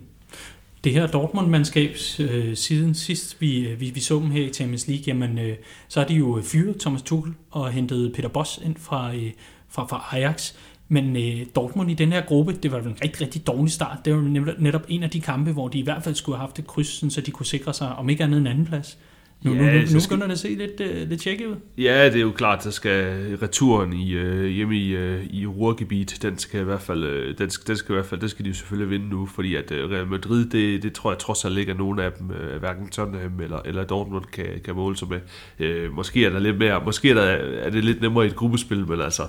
Det her Dortmund-mandskab, øh, siden sidst vi, øh, vi, vi så dem her i Champions League, jamen, øh, så har de jo fyret Thomas Tuchel og hentet Peter Boss ind fra, øh, fra, fra Ajax. Men øh, Dortmund i den her gruppe, det var en rigtig, rigtig dårlig start. Det var netop en af de kampe, hvor de i hvert fald skulle have haft et kryds, så de kunne sikre sig, om ikke andet en anden plads. Nu, ja, nu, nu, nu begynder det at se lidt, uh, lidt tjekket ud.
Ja, det er jo klart, der skal returen i, uh, hjemme i, uh, i Ruhrgebiet, den skal i hvert fald, uh, den, skal, den skal i hvert fald, den skal de jo selvfølgelig vinde nu, fordi at uh, Real Madrid, det, det tror jeg trods alt ikke, at nogen af dem, uh, hverken Tottenham eller, eller Dortmund kan, kan måle sig med. Uh, måske er der lidt mere, måske er, der, er det lidt nemmere i et gruppespil, men altså,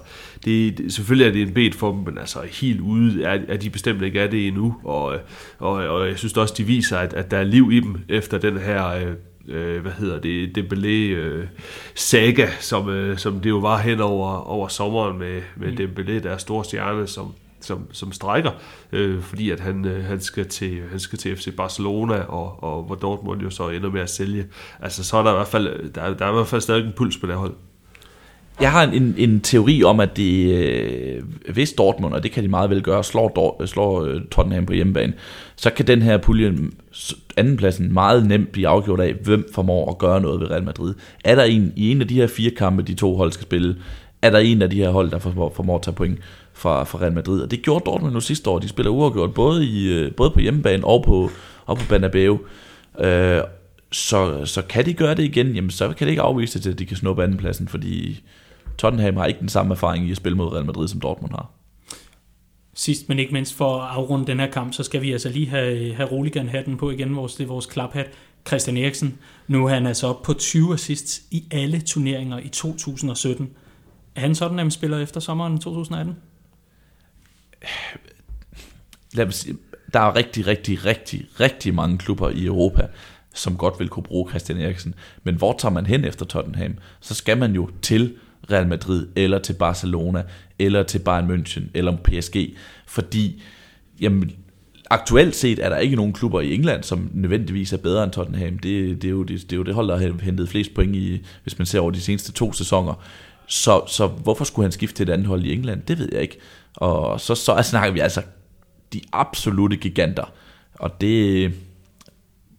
det, det, selvfølgelig er det en bed for dem, men altså helt ude er, er de bestemt ikke af det endnu, og, og, og jeg synes også, de viser, at, at der er liv i dem efter den her uh, øh, hvad hedder det, Dembélé øh, saga, som, øh, som det jo var hen over, over sommeren med, med mm. Dembélé, der er stor stjerne, som som, som strækker, øh, fordi at han, øh, han, skal til, han skal til FC Barcelona, og, og hvor Dortmund jo så ender med at sælge. Altså, så er der i hvert fald, der, der er i hvert fald stadig en puls på det hold.
Jeg har en, en teori om, at det, øh, hvis Dortmund, og det kan de meget vel gøre, slår, Dor, øh, slår øh, Tottenham på hjemmebane, så kan den her pulje, andenpladsen, meget nemt blive afgjort af, hvem formår at gøre noget ved Real Madrid. Er der en, i en af de her fire kampe, de to hold skal spille, er der en af de her hold, der formår, formår at tage point fra, fra Real Madrid. Og det gjorde Dortmund nu sidste år. De spiller uafgjort både, i, øh, både på hjemmebane og på, og på Banabeo. Øh, så, så kan de gøre det igen, jamen så kan det ikke afvise det til, at de kan snuppe andenpladsen, fordi Tottenham har ikke den samme erfaring i at spille mod Real Madrid, som Dortmund har.
Sidst, men ikke mindst for at afrunde den her kamp, så skal vi altså lige have, have Roligan-hatten på igen, vores, det er vores klaphat. Christian Eriksen, nu er han altså op på 20 assists i alle turneringer i 2017. Er han sådan, at spiller efter sommeren 2018?
Lad mig sige, der er rigtig, rigtig, rigtig, rigtig mange klubber i Europa, som godt vil kunne bruge Christian Eriksen. Men hvor tager man hen efter Tottenham? Så skal man jo til Real Madrid, eller til Barcelona, eller til Bayern München, eller PSG. Fordi, jamen, aktuelt set er der ikke nogen klubber i England, som nødvendigvis er bedre end Tottenham. Det, det, er, jo det, det er jo det hold, der har hentet flest point i, hvis man ser over de seneste to sæsoner. Så, så hvorfor skulle han skifte til et andet hold i England? Det ved jeg ikke. Og så, så snakker vi altså de absolute giganter. Og det,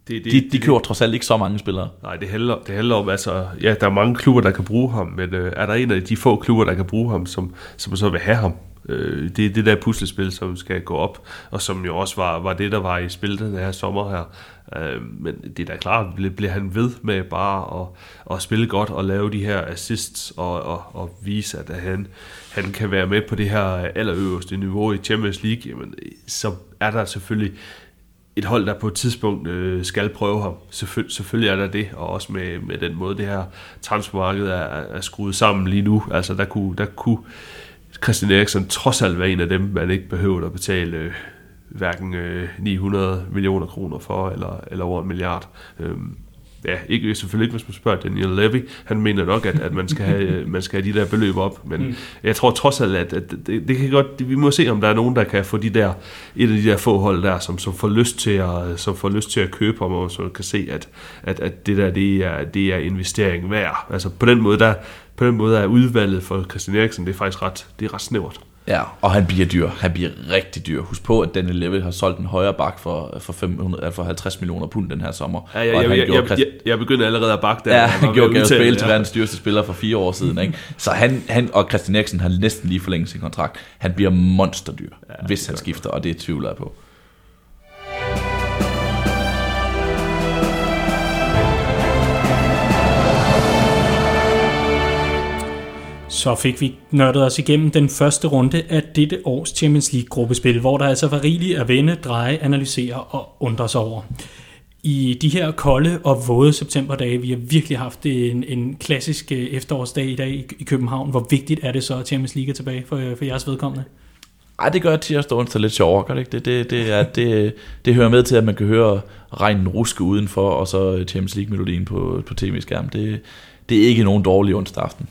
det, det, de, de køber trods alt ikke så mange spillere.
Nej, det handler, det handler om, altså, ja, der er mange klubber, der kan bruge ham, men øh, er der en af de få klubber, der kan bruge ham, som, som så vil have ham? Øh, det er det der puslespil, som skal gå op, og som jo også var, var det, der var i spil den her sommer her. Øh, men det er da klart, bliver han ved med bare at, at spille godt og lave de her assists og, og, og vise, at han, han kan være med på det her allerøverste niveau i Champions League, jamen, så er der selvfølgelig et hold, der på et tidspunkt øh, skal prøve ham. Selvføl- selvfølgelig er der det, og også med, med den måde, det her transfermarked er, er skruet sammen lige nu. Altså, der kunne, der kunne Christian Eriksen trods alt være en af dem, man ikke behøver at betale øh, hverken øh, 900 millioner kroner for, eller, eller over en milliard. Øhm, ja, ikke, selvfølgelig ikke, hvis man spørger Daniel Levy. Han mener nok, at, at man, skal have, man skal have de der beløb op. Men mm. jeg tror trods alt, at, at det, det, kan godt, det, vi må se, om der er nogen, der kan få de der, et af de der få hold der, som, som, får, lyst til at, som får lyst til at købe ham, og så kan se, at, at, at det der, det er, det er investering værd. Altså på den måde, der, på den måde er udvalget for Christian Eriksen, det er faktisk ret, det er ret snævert.
Ja, og han bliver dyr. Han bliver rigtig dyr. Husk på, at Daniel Levy har solgt en højere bak for, for, 500, for 50 millioner pund den her sommer.
Ja, ja, jeg, jeg, jeg, jeg, jeg begyndte allerede at bakke
der. Ja, han gjorde Gareth Bale til verdens dyreste spiller for fire år siden. Ikke? Så han, han og Christian Eriksen har næsten lige forlænget sin kontrakt. Han bliver monsterdyr, ja, hvis han skifter, og det tvivler jeg på.
Så fik vi nørdet os igennem den første runde af dette års Champions League gruppespil, hvor der altså var rigeligt at vende, dreje, analysere og undre sig over. I de her kolde og våde septemberdage, vi har virkelig haft en, en klassisk øh, efterårsdag i dag i København. Hvor vigtigt er det så, at Champions League er tilbage for, øh, for jeres vedkommende?
Ej, det gør tirsdag onsdag lidt sjovere, gør det ikke? Det, det, det, er, det, det hører med til, at man kan høre regnen ruske udenfor, og så Champions League-melodien på, på tv-skærmen. Det, det er ikke nogen dårlig onsdag aften.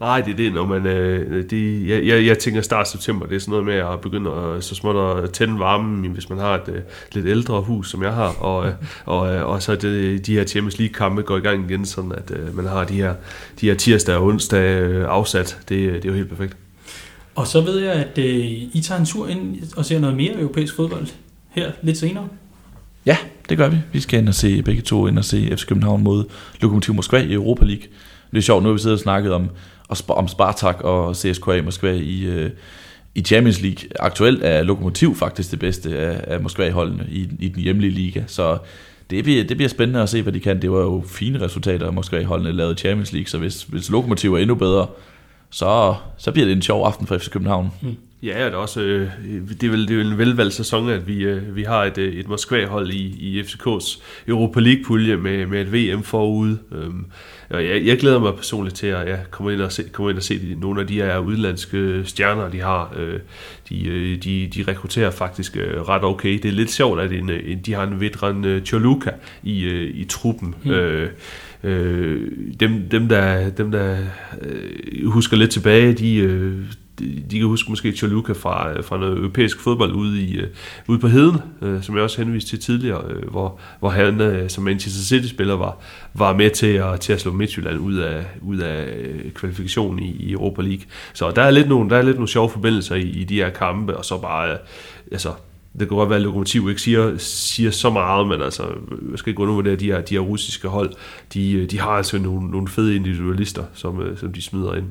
Nej, det er det, når man... Øh, det, jeg, jeg, jeg tænker start september, det er sådan noget med at begynde at, så småt at tænde varmen, hvis man har et øh, lidt ældre hus, som jeg har, og, øh, og, øh, og så det, de her Champions League-kampe går i gang igen, sådan at øh, man har de her, de her tirsdag og onsdag øh, afsat. Det, det er jo helt perfekt.
Og så ved jeg, at øh, I tager en tur ind og ser noget mere europæisk fodbold her lidt senere.
Ja, det gør vi. Vi skal ind og se begge to ind og se FC København mod Lokomotiv Moskva i Europa League. Det er sjovt, nu har vi siddet og snakket om om Spartak og CSKA Moskva i, øh, i Champions League. Aktuelt er Lokomotiv faktisk det bedste af, af Moskva-holdene i, i den hjemlige liga, så det bliver, det bliver spændende at se, hvad de kan. Det var jo fine resultater, Moskva-holdene lavede i Champions League, så hvis, hvis Lokomotiv er endnu bedre, så, så bliver det en sjov aften for FC København. Mm.
Ja, det er også øh, det er vel, det er en velvalgt sæson, at vi, øh, vi har et, øh, et Moskva-hold i, i FCK's Europa League-pulje med, med et VM forude. Øhm, og jeg, jeg glæder mig personligt til at ja, komme, ind og se, komme ind og se de, nogle af de her udlandske stjerner, de har. Øh, de, øh, de, de rekrutterer faktisk øh, ret okay. Det er lidt sjovt, at en, en, de har en vedran øh, Choluka i, øh, i truppen. Mm. Øh, øh, dem, dem, der, dem, der øh, husker lidt tilbage, de, øh, de, kan huske måske Choluka fra, øh, fra noget europæisk fodbold ude, i, øh, ude på heden, øh, som jeg også henviste til tidligere, hvor, hvor han som Manchester City-spiller var, var med til at, til at slå Midtjylland ud af, ud af kvalifikationen i, i Europa League. Så der er lidt nogle, der er lidt nogle sjove forbindelser i, i de her kampe, og så bare, altså, det kan godt være, at Lokomotiv ikke siger, siger så meget, men altså, jeg skal ikke undervurdere, de her, de her russiske hold, de, de har altså nogle, nogle fede individualister, som, som de smider ind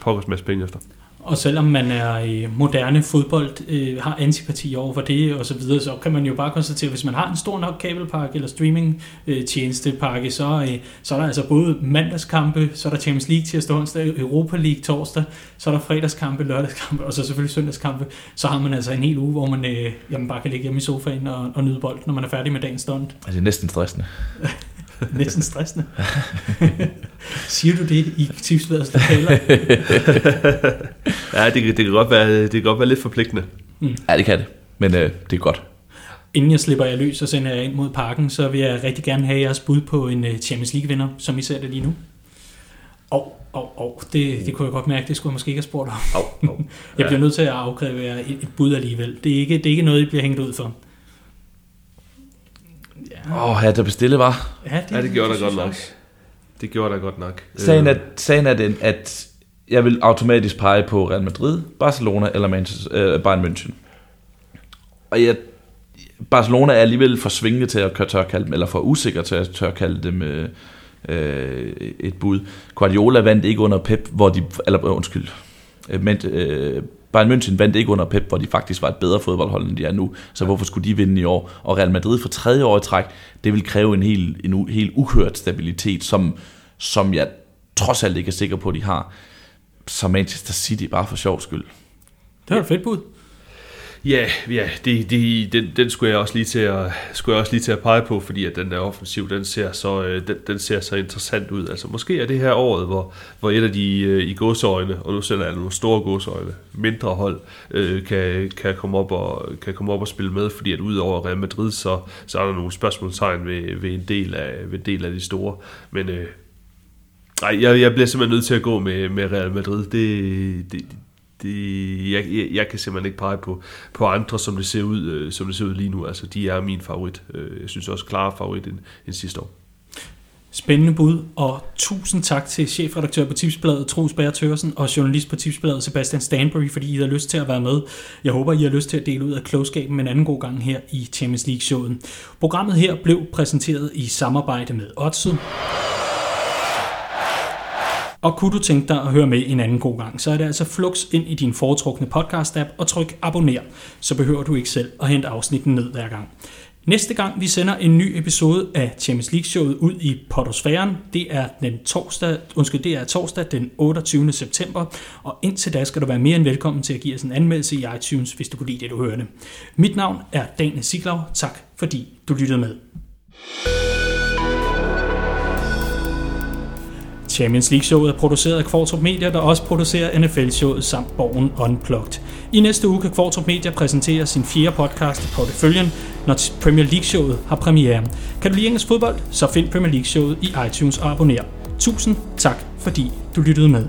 pokkers masse penge efter.
Og selvom man er i moderne fodbold, øh, har antipati over for det og så videre, så kan man jo bare konstatere, at hvis man har en stor nok kabelpakke eller streaming øh, tjenestepakke, så, øh, så er der altså både mandagskampe, så er der Champions League tirsdag, onsdag, Europa League torsdag, så er der fredagskampe, lørdagskampe og så selvfølgelig søndagskampe. Så har man altså en hel uge, hvor man øh, jamen bare kan ligge hjemme i sofaen og, og nyde bold, når man er færdig med dagens stund.
Altså, det er næsten stressende.
Næsten stressende. Siger du det i tipsbladets lokaler?
ja, det, det, kan godt være, det kan godt være lidt forpligtende.
Mm. Ja, det kan det. Men øh, det er godt.
Inden jeg slipper jer løs og sender jer ind mod parken, så vil jeg rigtig gerne have jeres bud på en øh, Champions League-vinder, som I ser det lige nu. Og, og, og det, det kunne jeg godt mærke, det skulle jeg måske ikke have spurgt om. Oh, oh. jeg bliver nødt til at afkræve jer et, et bud alligevel. Det er, ikke, det er ikke noget, I bliver hængt ud for.
Åh, oh, ja, der bestille var.
Ja, det, ja, det gjorde der godt nok. Det gjorde der godt nok.
Sagen er, sagen er den, at jeg vil automatisk pege på Real Madrid, Barcelona eller Manchester, øh, Bayern München. Og jeg, Barcelona er alligevel for svingende til at tør kalde dem, eller for usikker til at tør kalde dem øh, øh, et bud. Guardiola vandt ikke under Pep, hvor de, eller undskyld, øh, men, øh, Bayern München vandt ikke under Pep, hvor de faktisk var et bedre fodboldhold, end de er nu. Så hvorfor skulle de vinde i år? Og Real Madrid for tredje år i træk, det vil kræve en helt, en helt uhørt stabilitet, som, som jeg trods alt ikke er sikker på, at de har. Så Manchester City bare for sjov skyld.
Det var et fedt bud.
Ja, ja det, det, den, den skulle jeg også lige til at skulle jeg også lige til at pege på, fordi at den der offensiv, den ser så øh, den, den ser så interessant ud. Altså måske er det her året, hvor, hvor et af de øh, i godsøjne, og nu sætter jeg nogle store godsøjne, mindre hold, øh, kan, kan, komme op og, kan komme op og spille med, fordi at udover Real Madrid, så, så er der nogle spørgsmålstegn ved, ved, en, del af, ved en del af de store. Men øh, Nej, jeg, jeg bliver simpelthen nødt til at gå med, med Real Madrid. Det, det, det, jeg, jeg, jeg kan simpelthen ikke pege på, på andre, som det ser ud, øh, som det ser ud lige nu. Altså, de er min favorit. Øh, jeg synes også klar favorit end, end sidste år.
Spændende bud, og tusind tak til chefredaktør på Tipsbladet, Troels Bager Tørsen, og journalist på Tipsbladet, Sebastian Stanbury, fordi I har lyst til at være med. Jeg håber, I har lyst til at dele ud af klogskaben en anden god gang her i Champions League-showet. Programmet her blev præsenteret i samarbejde med Odset. Og kunne du tænke dig at høre med en anden god gang, så er det altså flux ind i din foretrukne podcast-app og tryk abonner, så behøver du ikke selv at hente afsnitten ned hver gang. Næste gang vi sender en ny episode af Champions League showet ud i Potosfæren, det er den torsdag, undskyld, det er torsdag den 28. september, og indtil da skal du være mere end velkommen til at give os en anmeldelse i iTunes, hvis du kunne lide det, du hørte. Mit navn er Daniel Siglau. Tak fordi du lyttede med. Champions League-showet er produceret af Kvartrup Media, der også producerer NFL-showet samt Borgen Unplugged. I næste uge kan Kvartrup Media præsentere sin fjerde podcast i porteføljen, når Premier League-showet har premiere. Kan du lide engelsk fodbold, så find Premier League-showet i iTunes og abonner. Tusind tak, fordi du lyttede med.